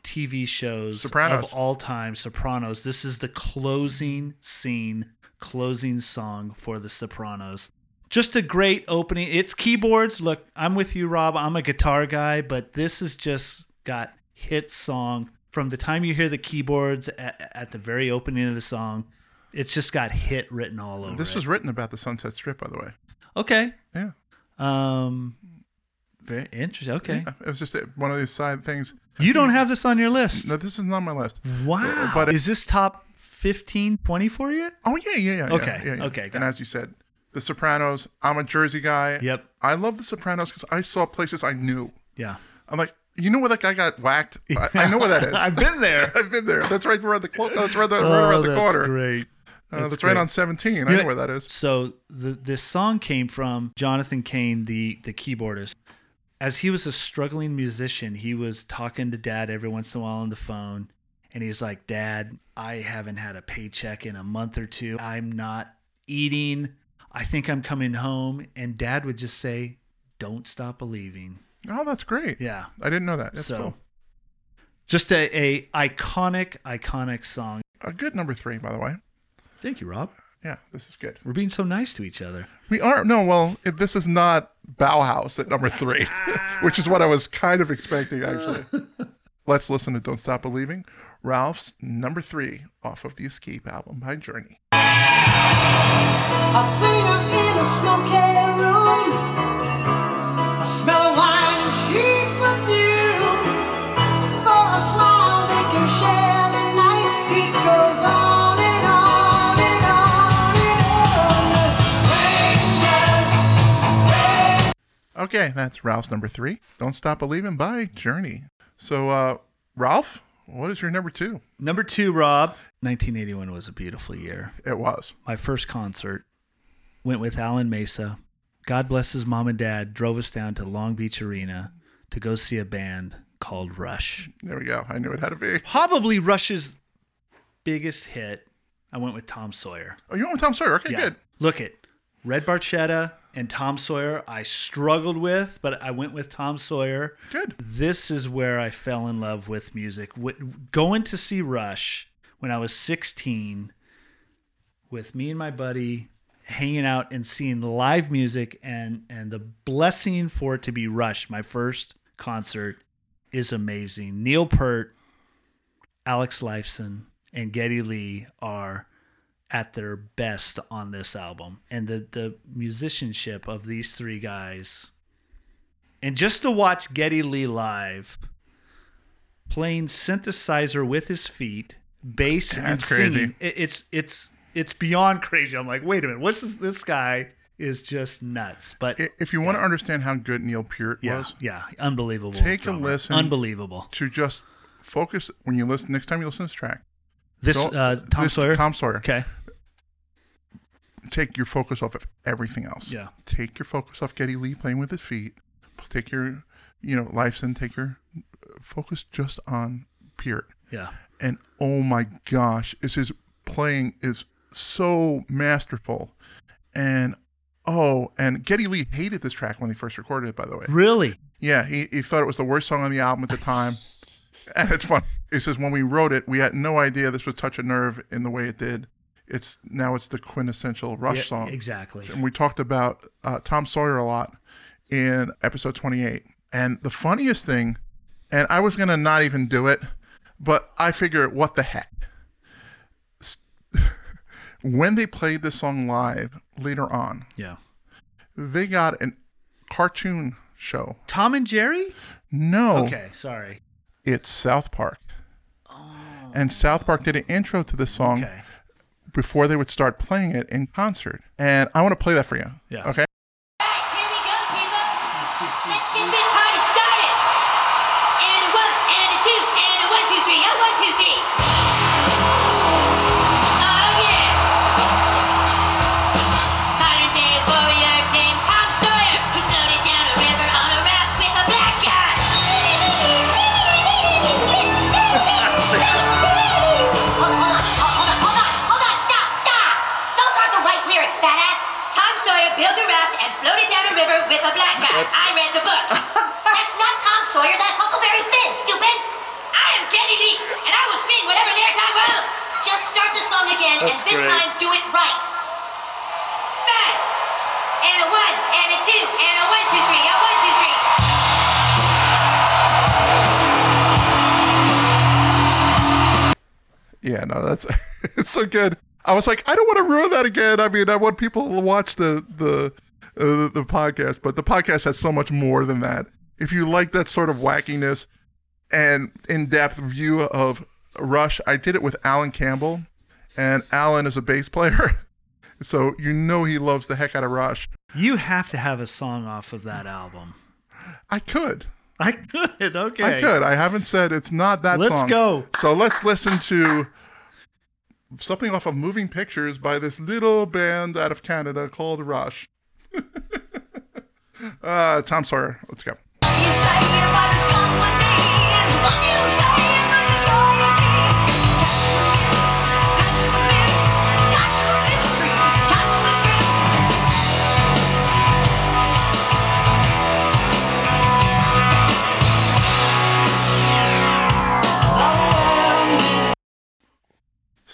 TV shows Sopranos. of all time, Sopranos. This is the closing scene, closing song for The Sopranos. Just a great opening. It's keyboards. Look, I'm with you, Rob. I'm a guitar guy, but this has just got hit song from the time you hear the keyboards at, at the very opening of the song. It's just got hit written all over. This it. was written about the Sunset Strip, by the way. okay. Yeah. Um, very interesting. Okay, Yeah, It was just one of these side things. you don't have this on your list. No, this is not my list. Wow. But- is this top 15, 20 for you? Oh yeah, yeah, yeah. Okay, yeah, yeah. okay, And as you said, The Sopranos. I'm a Jersey guy. Yep. I love The Sopranos because I saw places I knew. Yeah. I'm like, you know where that guy got whacked? I, I know where that is. I've been there. I've been there. That's right around the clo- that's right, Oh, around the corner. great. Uh, that's That's right on 17. I know know- where that is. So the this song came from Jonathan Cain, the the keyboardist. As he was a struggling musician, he was talking to dad every once in a while on the phone, and he's like, "Dad, I haven't had a paycheck in a month or two. I'm not eating. I think I'm coming home." And dad would just say, "Don't stop believing." Oh, that's great. Yeah. I didn't know that. That's so cool. just a, a iconic, iconic song. A good number three, by the way. Thank you, Rob. Yeah, this is good. We're being so nice to each other. We are no, well, if this is not Bauhaus at number three, which is what I was kind of expecting actually. Let's listen to "Don't Stop Believing," Ralph's number three off of the Escape album by Journey. Okay, that's Ralph's number three. "Don't Stop Believing" by Journey. So, uh, Ralph, what is your number two? Number two, Rob. 1981 was a beautiful year. It was. My first concert went with Alan Mesa. God bless his mom and dad drove us down to Long Beach Arena to go see a band called Rush. There we go. I knew it had to be. Probably Rush's biggest hit. I went with Tom Sawyer. Oh, you went with Tom Sawyer. Okay, good. Look at Red Barchetta and Tom Sawyer. I struggled with, but I went with Tom Sawyer. Good. This is where I fell in love with music. Going to see Rush when I was 16 with me and my buddy hanging out and seeing live music and and the blessing for it to be Rush, my first concert is amazing. Neil Peart, Alex Lifeson, and Geddy Lee are at their best on this album. And the the musicianship of these three guys and just to watch Geddy Lee live playing synthesizer with his feet, bass and That's crazy. singing, it, it's it's it's beyond crazy. I'm like, wait a minute, what's this? This guy is just nuts. But If you want to understand how good Neil Peart yeah, was, yeah, unbelievable. Take a listen. Unbelievable. to just focus when you listen next time you listen to this track. This uh, Tom this- Sawyer. Tom Sawyer. Okay. Take your focus off of everything else. Yeah. Take your focus off Geddy Lee playing with his feet. Take your, you know, Lifeson. Take your uh, focus just on Peart. Yeah. And oh my gosh, is his playing is so masterful. And oh, and Geddy Lee hated this track when he first recorded it. By the way, Really? Yeah, he, he thought it was the worst song on the album at the time. And it's fun. He says when we wrote it, we had no idea this would touch a nerve in the way it did. It's now it's the quintessential Rush Yeah, song. Exactly. And we talked about uh, Tom Sawyer a lot in episode 28. And the funniest thing, and I was gonna not even do it, but I figure what the heck. When they played this song live later on, Yeah. they got an cartoon show Tom and Jerry? No, Okay, sorry. it's South Park. Oh. And South Park did an intro to this song Okay. Before they would start playing it in concert. And I want to play that for you. Yeah. Okay. Good. I was like, I don't want to ruin that again. I mean, I want people to watch the the uh, the podcast, but the podcast has so much more than that. If you like that sort of wackiness and in-depth view of Rush, I did it with Alan Campbell, and Alan is a bass player, so you know he loves the heck out of Rush. You have to have a song off of that album. I could, I could. Okay. I could. I haven't said it's not that Let's song. go. So let's listen to something off of Moving Pictures by this little band out of Canada called Rush. uh, Tom Sawyer. Let's go.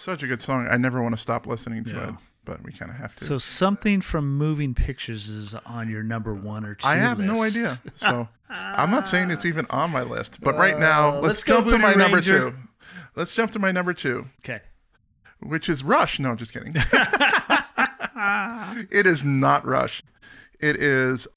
Such a good song. I never want to stop listening to Yeah. it, but we kind of have to. So something from Moving Pictures is on your number one or two. I have no idea. So I'm not saying it's even on my list, but right now, let's, Uh, let's go jump to Voodoo my number two. Let's jump to my number two. Okay. which is Rush. No, just kidding. it is not Rush. It is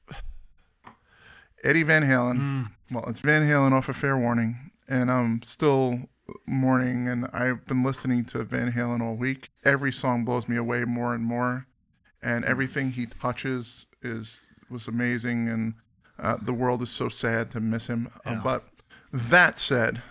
Eddie Van Halen. Well, it's Van Halen off of Fair Warning, and I'm still mourning. And I've been listening to Van Halen all week. Every song blows me away more and more, and everything he touches is was amazing. And uh, the world is so sad to miss him. Uh, but that said,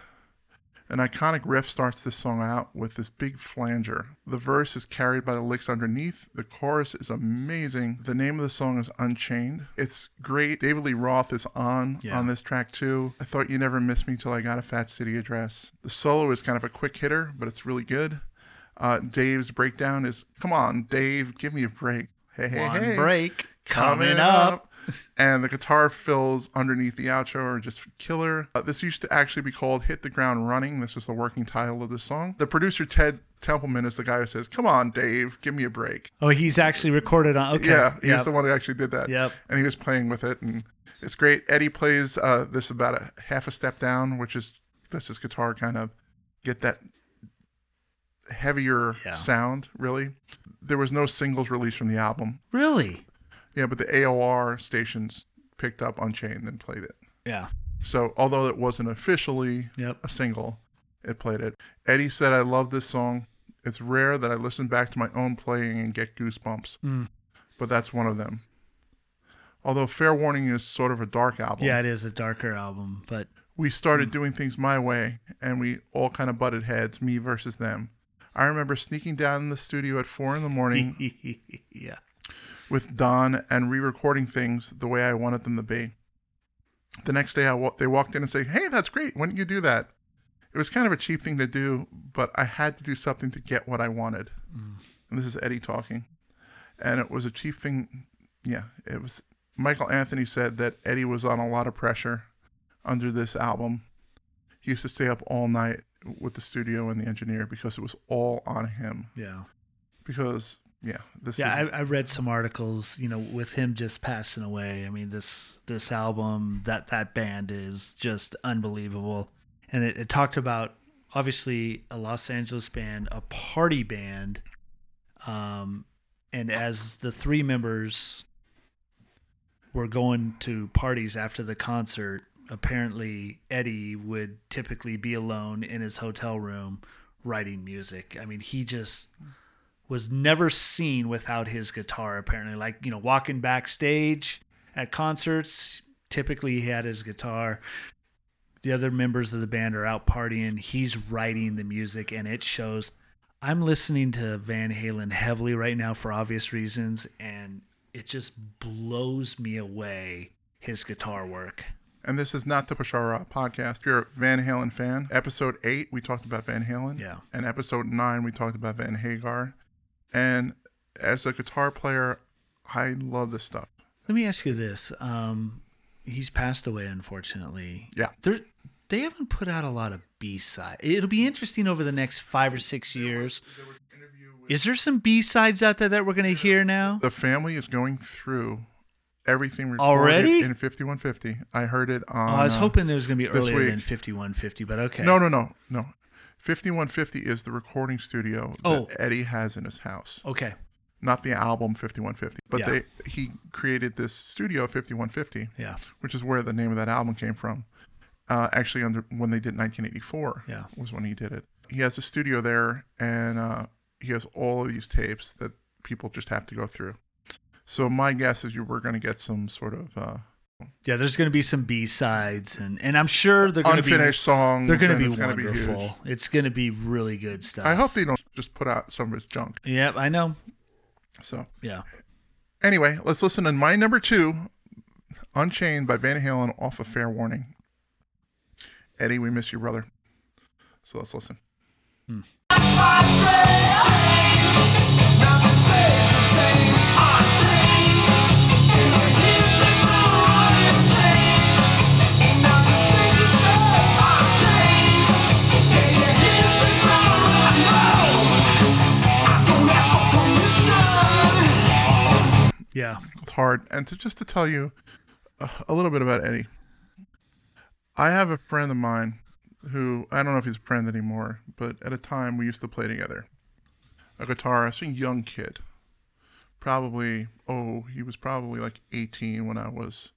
an iconic riff starts this song out with this big flanger. The verse is carried by the licks underneath. The chorus is amazing. The name of the song is Unchained. It's great. David Lee Roth is on Yeah. on this track too. I thought you never missed me till I got a Fat City address. The solo is kind of a quick hitter, but it's really good. Uh, Dave's breakdown is, "Come on, Dave, give me a break." Hey, hey, One hey break coming up. And the guitar fills underneath the outro are just killer. Uh, this used to actually be called "Hit the Ground Running." This is the working title of the song. The producer Ted Templeman is the guy who says, "Come on, Dave, give me a break." Oh, he's actually recorded on. Okay. Yeah, he's Yep. the one who actually did that. Yep. and he was playing with it, and it's great. Eddie plays uh, this about a half a step down, which is that's his guitar kind of get that heavier Yeah. sound. Really, there was no singles released from the album. Really? Yeah, but the AOR stations picked up Unchained and played it. Yeah. So although it wasn't officially Yep. a single, it played it. Eddie said, "I love this song. It's rare that I listen back to my own playing and get goosebumps, Mm. but that's one of them." Although Fair Warning is sort of a dark album, Yeah, it is a darker album, but we started doing things my way, and we all kind of butted heads, me versus them. I remember sneaking down in the studio at four in the morning yeah. With Don and re-recording things the way I wanted them to be. The next day, I wa- they walked in and say, "Hey, that's great. Why don't you do that?" It was kind of a cheap thing to do, but I had to do something to get what I wanted. Mm. And this is Eddie talking, and it was a cheap thing. Yeah, it was. Michael Anthony said that Eddie was on a lot of pressure under this album. He used to stay up all night with the studio and the engineer because it was all on him. Yeah. Because yeah, this Yeah, is I, I read some articles, you know, with him just passing away. I mean, this this album, that that band is just unbelievable, and it, it talked about obviously a Los Angeles band, a party band, um, and as the three members were going to parties after the concert, apparently Eddie would typically be alone in his hotel room writing music. I mean, he just was never seen without his guitar apparently like you know walking backstage at concerts typically he had his guitar the other members of the band are out partying he's writing the music and it shows i'm listening to van halen heavily right now for obvious reasons and it just blows me away his guitar work And this is not the uh, podcast. If you're a Van Halen fan, episode eight, we talked about Van Halen. Yeah. And episode nine, we talked about Van Hagar. And as a guitar player, I love this stuff. Let me ask you this. Um, he's passed away, unfortunately. Yeah. There, they haven't put out a lot of B side. It'll be interesting over the next five or six years. Is there some B sides out there that we're going to hear now? The family is going through everything recorded Already? in 5150. I heard it on. Oh, I was uh, hoping it was going to be earlier than 5150, but okay. No, no, no, no. 5150 is the recording studio Oh. that Eddie has in his house. Okay. Not the album 5150, but Yeah. they he created this studio 5150. Yeah. which is where the name of that album came from. Uh, actually, under when they did 1984, Yeah. was when he did it. He has a studio there, and uh, he has all of these tapes that people just have to go through. So my guess is you were going to get some sort of uh, Yeah, there's going to be some B sides, and, and I'm sure they're going to be unfinished songs. They're going to be it's gonna wonderful. it's going to be really good stuff. I hope they don't just put out some of his junk. Yeah, I know. So Yeah. anyway, let's listen to my number two, Unchained by Van Halen off of Fair Warning. Eddie, we miss you, brother. So let's listen. Hmm. Yeah. Hard. And to just to tell you a, a little bit about Eddie, I have a friend of mine who I don't know if he's a friend anymore, but at a time we used to play together. A guitarist, a young kid, probably oh he was probably like 18 when I was.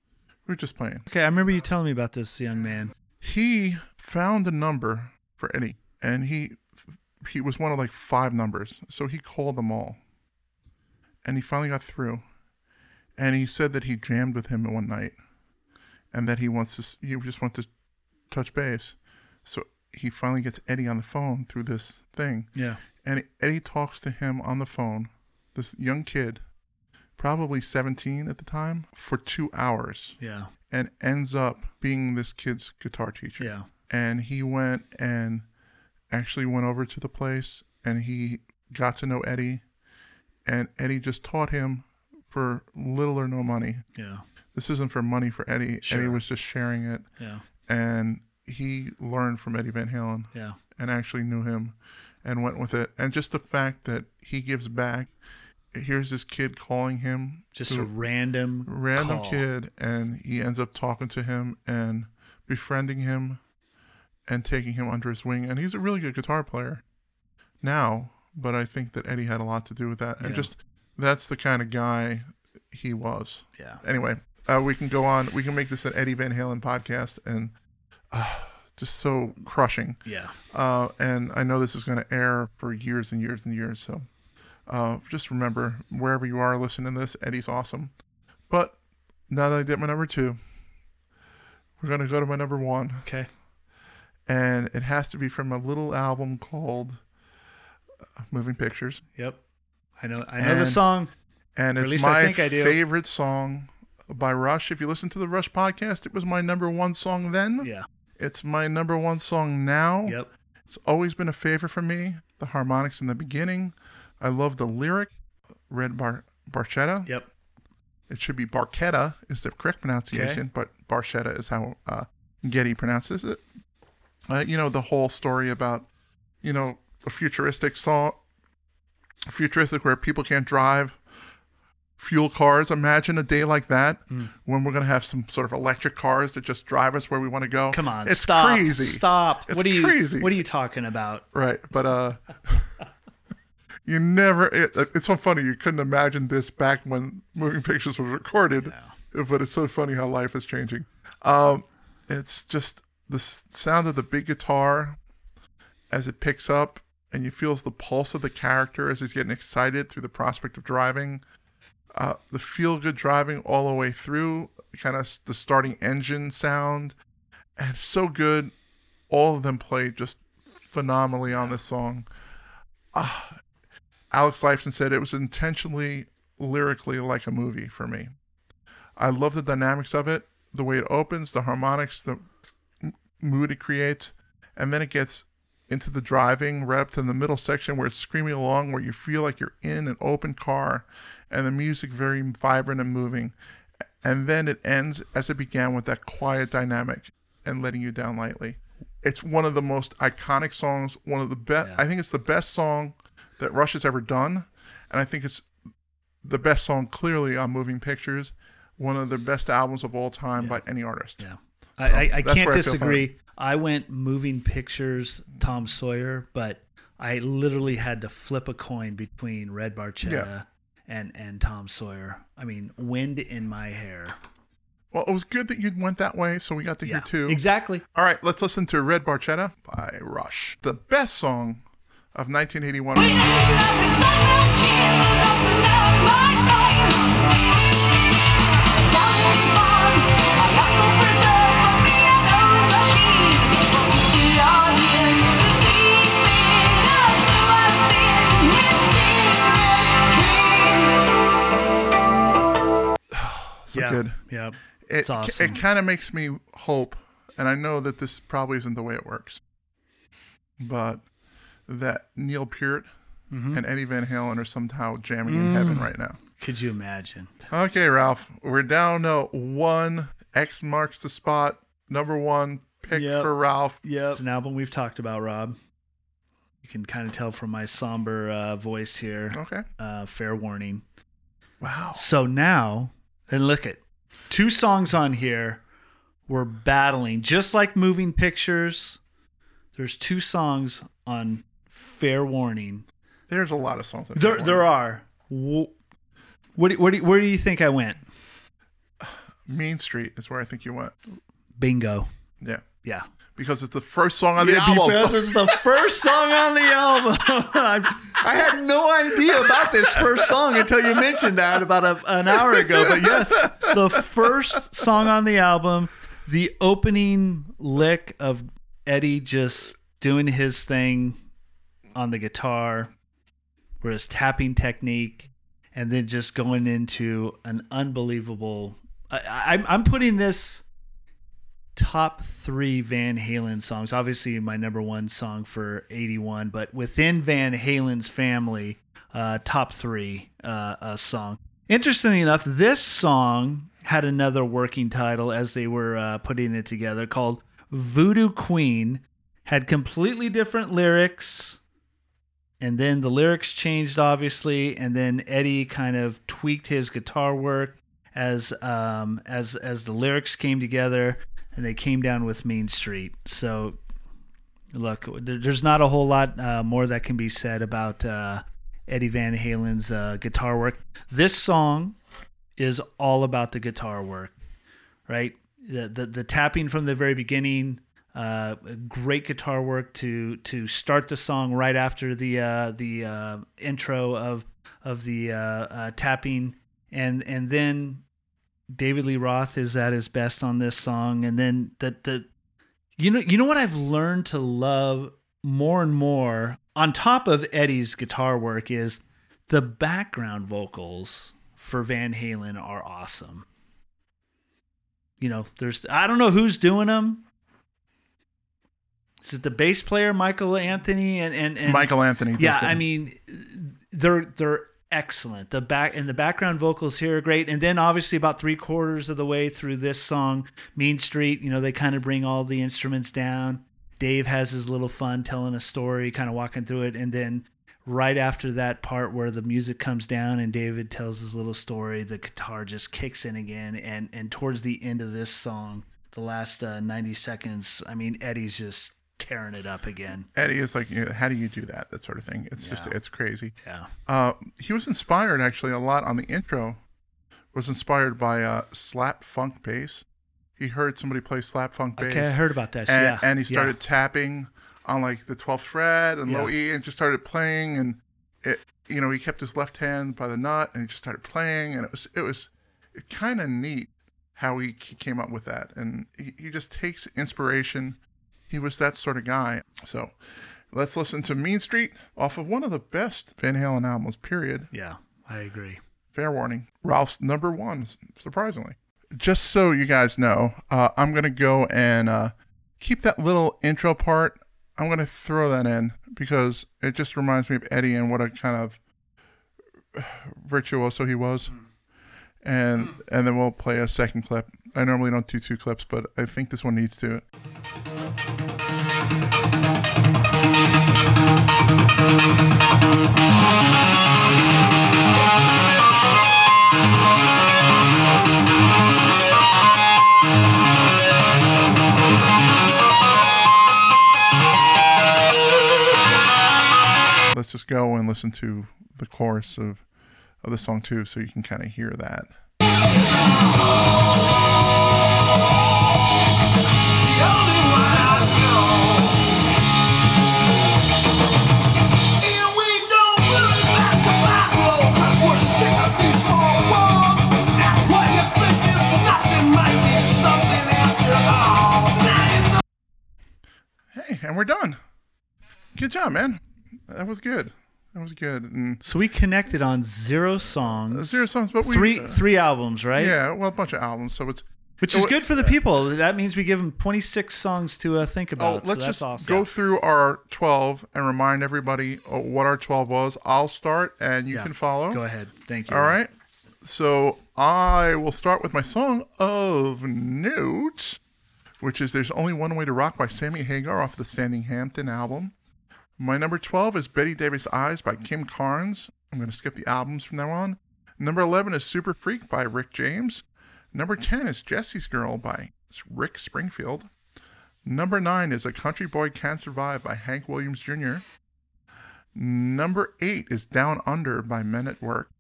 We were just playing. Okay, I remember you telling me about this young man. He found a number for Eddie, and he he was one of like five numbers, so he called them all, and he finally got through, and he said that he jammed with him one night, and that he wants to he just wants to touch base, so he finally gets Eddie on the phone through this thing, Yeah. and Eddie talks to him on the phone, this young kid, probably 17 at the time, for two hours Yeah. and ends up being this kid's guitar teacher. Yeah. And he went and actually went over to the place and he got to know Eddie and Eddie just taught him for little or no money. Yeah. This isn't for money for Eddie. Eddie was just sharing it Yeah. and he learned from Eddie Van Halen Yeah. and actually knew him and went with it. And just the fact that he gives back. Here's this kid calling him Just a random random call. kid and he ends up talking to him and befriending him and taking him under his wing and he's a really good guitar player now but i think that eddie had a lot to do with that and Yeah. just that's the kind of guy he was Yeah. anyway uh, we can go on we can make this an eddie van halen podcast and uh, just so crushing Yeah. uh, and I know this is going to air for years and years and years. So uh, just remember, wherever you are listening to this, Eddie's awesome. But now that I did my number two, we're going to go to my number one. Okay. And it has to be from a little album called uh, Moving Pictures. Yep. I know. I know the song. And Or at it's least I my think I do. favorite song by Rush. If you listen to the Rush podcast, it was my number one song then. Yeah. It's my number one song now. Yep. It's always been a favorite for me. The harmonics in the beginning. I love the lyric. Red bar barchetta. Yep. It should be barchetta is the correct pronunciation, but barchetta is how uh, Geddy pronounces it. Uh, you know the whole story about you know a futuristic song, futuristic where people can't drive fuel cars. Imagine a day like that Hmm. when we're gonna have some sort of electric cars that just drive us where we want to go. Come on. it's stop. crazy. Stop. It's what are you crazy. What are you talking about? Right, but uh, you never. It, it's so funny. You couldn't imagine this back when moving pictures was recorded. But it's so funny how life is changing. Um, It's just the sound of the big guitar as it picks up, and you feels the pulse of the character as he's getting excited through the prospect of driving. Uh, the feel good driving all the way through, kind of the starting engine sound, and so good. All of them play just phenomenally on this song. Ah, Alex Lifeson said it was intentionally lyrically like a movie for me. I love the dynamics of it, the way it opens, the harmonics, the mood it creates, and then it gets into the driving right up to the middle section where it's screaming along, where you feel like you're in an open car, and the music very vibrant and moving, and then it ends as it began with that quiet dynamic and letting you down lightly. It's one of the most iconic songs, one of the best. I think it's the best song that Rush has ever done, and I think it's the best song clearly on Moving Pictures, one of the best albums of all time by any artist. Yeah. I, I, I can't where I disagree. I went moving pictures, Tom Sawyer, but I literally had to flip a coin between Red Barchetta Yeah. and, and Tom Sawyer. I mean, wind in my hair. Well, it was good that you went that way, so we got to hear two. Exactly. All right, let's listen to Red Barchetta by Rush, the best song of 1981. So yeah. good. Yeah. It, It's awesome. it kind of makes me hope, and I know that this probably isn't the way it works, but that Neil Peart Mm-hmm. and Eddie Van Halen are somehow jamming in heaven Mm. right now. Could you imagine? Okay, Ralph, we're down to one. X marks the spot. Number one pick Yep. for Ralph. Yeah. It's an album we've talked about, Rob. You can kind of tell from my somber uh, voice here. Okay. Uh, fair warning. Wow. So now, and look at two songs on here. We're battling just like moving pictures. There's two songs on Fair Warning. There's a lot of songs. on There, there are. Wh- What what where do you think I went? Main Street is where I think you went. Bingo. Yeah. Yeah. Because it's the first song on the Yeah, album. Because it's the first song on the album. I, I had no idea about this first song until you mentioned that about a, an hour ago. But yes, the first song on the album, the opening lick of Eddie just doing his thing on the guitar, where his tapping technique, and then just going into an unbelievable. I, I, I'm putting this top three Van Halen songs. Obviously, my number one song for 81, but within Van Halen's family, uh, top three uh, song. Interestingly enough, this song had another working title as they were uh, putting it together called Voodoo Queen. Had completely different lyrics. And then the lyrics changed, obviously, and then Eddie kind of tweaked his guitar work as um, as as the lyrics came together, and they came down with Main Street. So, look, there's not a whole lot uh, more that can be said about uh, Eddie Van Halen's uh, guitar work. This song is all about the guitar work, right? The the, the tapping from the very beginning. Uh, great guitar work to to start the song right after the uh, the uh, intro of of the tapping, and and then David Lee Roth is at his best on this song, and then the the you know you know what I've learned to love more and more on top of Eddie's guitar work is the background vocals for Van Halen are awesome. You know, there's I don't know who's doing them. Is it the bass player Michael Anthony and and, and Michael Anthony. yeah. I mean, they're they're excellent. The back and the background vocals here are great. And then obviously about three quarters of the way through this song, Mean Street, you know, they kind of bring all the instruments down. Dave has his little fun telling a story, kind of walking through it, and then right after that part where the music comes down and David tells his little story, the guitar just kicks in again. And and towards the end of this song, the last uh, 90 seconds, I mean, Eddie's just tearing it up again. Eddie is like, you know, how do you do that? That sort of thing. It's just, it's crazy. Yeah. Uh, he was inspired actually a lot on the intro. Was inspired by uh, slap funk bass he heard somebody play slap funk bass. Okay, I heard about that. and, yeah, and he yeah. started tapping on like the 12th fret and low Yeah. E and just started playing and it you know he kept his left hand by the nut and he just started playing and it was it was it kind of neat how he, he came up with that and he, he just takes inspiration he was that sort of guy so let's listen to Mean Street off of one of the best Van Halen albums period Yeah, I agree. fair warning Ralph's number one surprisingly just so you guys know uh, I'm gonna go and uh, keep that little intro part I'm gonna throw that in because it just reminds me of Eddie and what a kind of virtuoso he was. And and then we'll play a second clip. I normally don't do two clips, but I think this one needs to. Let's just go and listen to the chorus of of the song too, so you can kind of hear that. And we don't really like tobacco, 'cause we're sick of these four walls. And what you think is nothing might be something after all. Now you know. Hey, and we're done. Good job, man. That was good. That was good. And So we connected on zero songs, zero songs, but we three uh, three albums, right? Yeah, well, a bunch of albums. So it's Which is good for the people. That means we give them 26 songs to uh, think Oh, about. let's so that's just awesome. go through our 12 and remind everybody uh, what our 12 was. I'll start and you Yeah. can follow. Go ahead. Thank you. All right. So I will start with my song of note, which is There's Only One Way to Rock by Sammy Hagar off the Standing Hampton album. My number 12 is Bette Davis Eyes by Kim Carnes. I'm going to skip the albums from now on. Number 11 is Super Freak by Rick James. Number 10 is Jesse's Girl by Rick Springfield. Number 9 is A Country Boy Can't Survive by Hank Williams Jr. Number 8 is Down Under by Men at Work.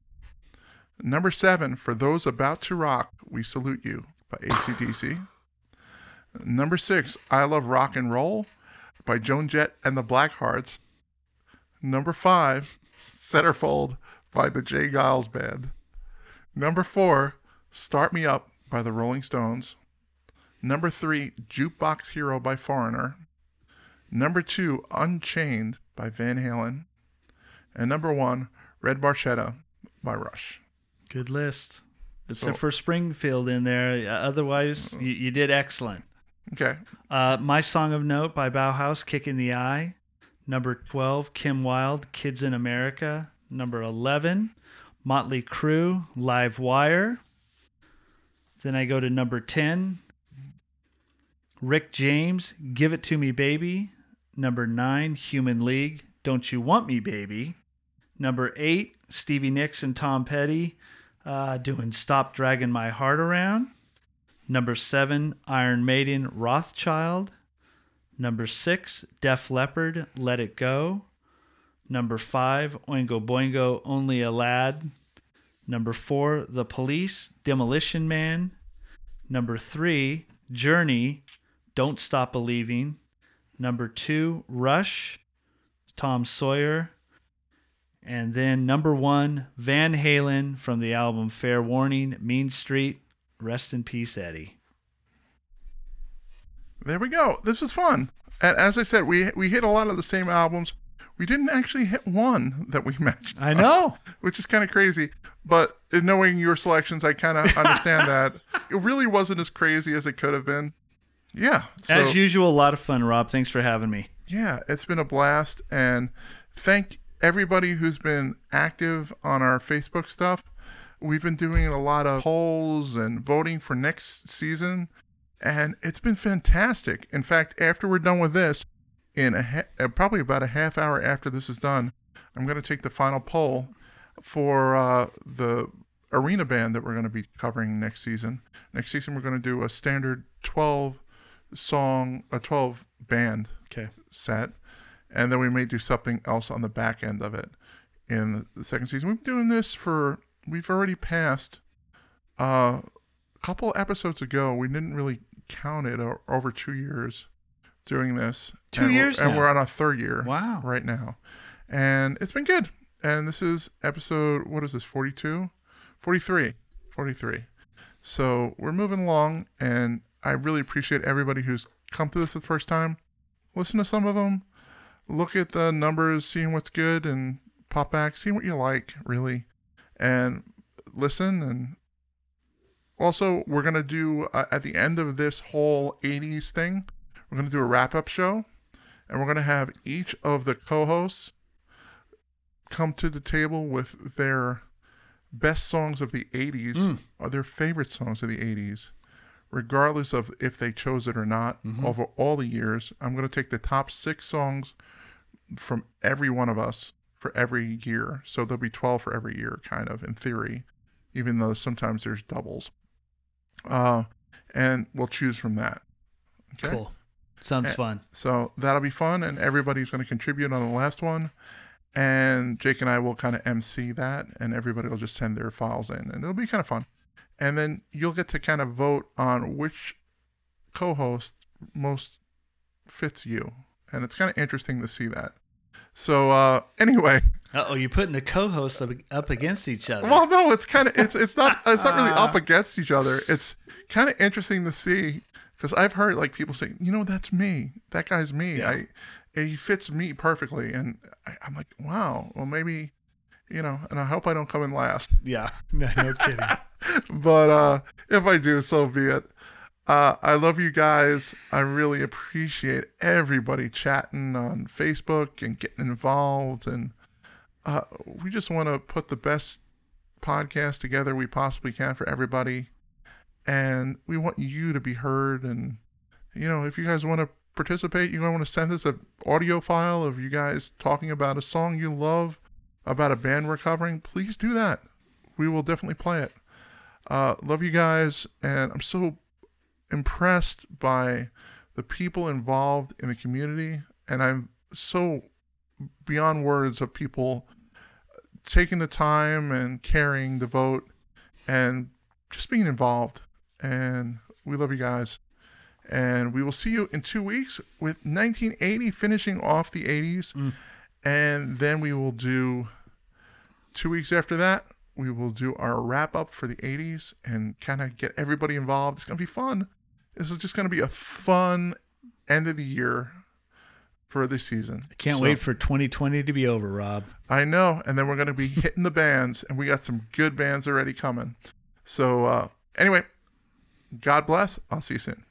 Number 7, For Those About to Rock, We Salute You by ACDC. Number 6, I Love Rock and Roll by Joan Jett and the Blackhearts. Number 5, Centerfold by the J. Geils Band. Number 4, Start Me Up by the Rolling Stones. Number 3, Jukebox Hero by Foreigner. Number 2, Unchained by Van Halen. And number 1, Red Barchetta by Rush. Good list. So- Except for Springfield in there. Otherwise, you, you did excellent. Okay. Uh, My Song of Note by Bauhaus, Kick in the Eye. Number 12, Kim Wilde, Kids in America. Number 11, Motley Crue, Live Wire. Then I go to number 10, Rick James, Give It To Me Baby. Number 9, Human League, Don't You Want Me Baby. Number 8, Stevie Nicks and Tom Petty uh, doing Stop Dragging My Heart Around. Number seven, Iron Maiden, Wrathchild. Number six, Def Leppard, Let It Go. Number five, Oingo Boingo, Only a Lad. Number four, The Police, Demolition Man. Number three, Journey, Don't Stop Believing. Number two, Rush, Tom Sawyer. And then number one, Van Halen from the album Fair Warning, Mean Street. Rest in peace, Eddie. There we go. This was fun. And as I said, we we hit a lot of the same albums. We didn't actually hit one that we matched. I know. which is kind of crazy. But knowing your selections, I kind of understand that it really wasn't as crazy as it could have been. Yeah. So, As usual, a lot of fun, Rob. Thanks for having me. yeah, it's been a blast, and thank everybody who's been active on our Facebook stuff. We've been doing a lot of polls and voting for next season, and it's been fantastic. In fact, after we're done with this, in a ha- uh, probably about a half hour after this is done, I'm going to take the final poll for uh, the arena band that we're going to be covering next season. Next season, we're going to do a standard 12 song, a 12 band Okay. set, and then we may do something else on the back end of it in the second season. We've been doing this for we've already passed uh a couple episodes ago, we didn't really count it over two years doing this. Two And we're- years and now? we're on our third year. Wow. right now, and it's been good. And this is episode what is this 42, 43, 43. So we're moving along, and I really appreciate everybody who's come to this the first time. Listen to some of them, look at the numbers, seeing what's good, and pop back, seeing what you like, really, and listen. And also, we're gonna do uh, at the end of this whole '80s thing, we're gonna do a wrap up show, and we're gonna have each of the co-hosts come to the table with their best songs of the 80s or their favorite songs of the 80s regardless of if they chose it or not over all the years. I'm going to take the top six songs from every one of us for every year. So there'll be 12 for every year kind of in theory even though sometimes there's doubles. Uh, and we'll choose from that. Okay? Cool. Sounds Eh, fun. so that'll be fun, and everybody's going to contribute on the last one. And Jake and I will kind of MC that, and everybody will just send their files in, and it'll be kind of fun. And then you'll get to kind of vote on which co host most fits you. And it's kind of interesting to see that. So, uh, anyway, Uh oh, you're putting the co-hosts up, up against each other. well, no, it's kind of it's it's not it's not really up against each other. It's kind of interesting to see because I've heard like people say, you know, that's me. That guy's me. I he fits me perfectly, and I, I'm like, wow. Well, maybe you know, and I hope I don't come in last. yeah. No, no kidding. but uh if I do, so be it. Uh, I love you guys. I really appreciate everybody chatting on Facebook and getting involved. And uh, we just want to put the best podcast together we possibly can for everybody. And we want you to be heard. And, you know, if you guys want to participate, you want to send us an audio file of you guys talking about a song you love, about a band we're covering, please do that. We will definitely play it. Uh, love you guys, and I'm so impressed by the people involved in the community, and I'm so beyond words of people taking the time and caring to vote and just being involved. And we love you guys. And we will see you in two weeks with 1980 finishing off the 80s. And then we will do two weeks after that, we will do our wrap up for the 80s and kind of get everybody involved. It's going to be fun. This is just going to be a fun end of the year for this season. I Can't So- wait for 2020 to be over, Rob. I know. And then we're going to be hitting the bands, and we got some good bands already coming. So, uh, anyway, God bless. I'll see you soon.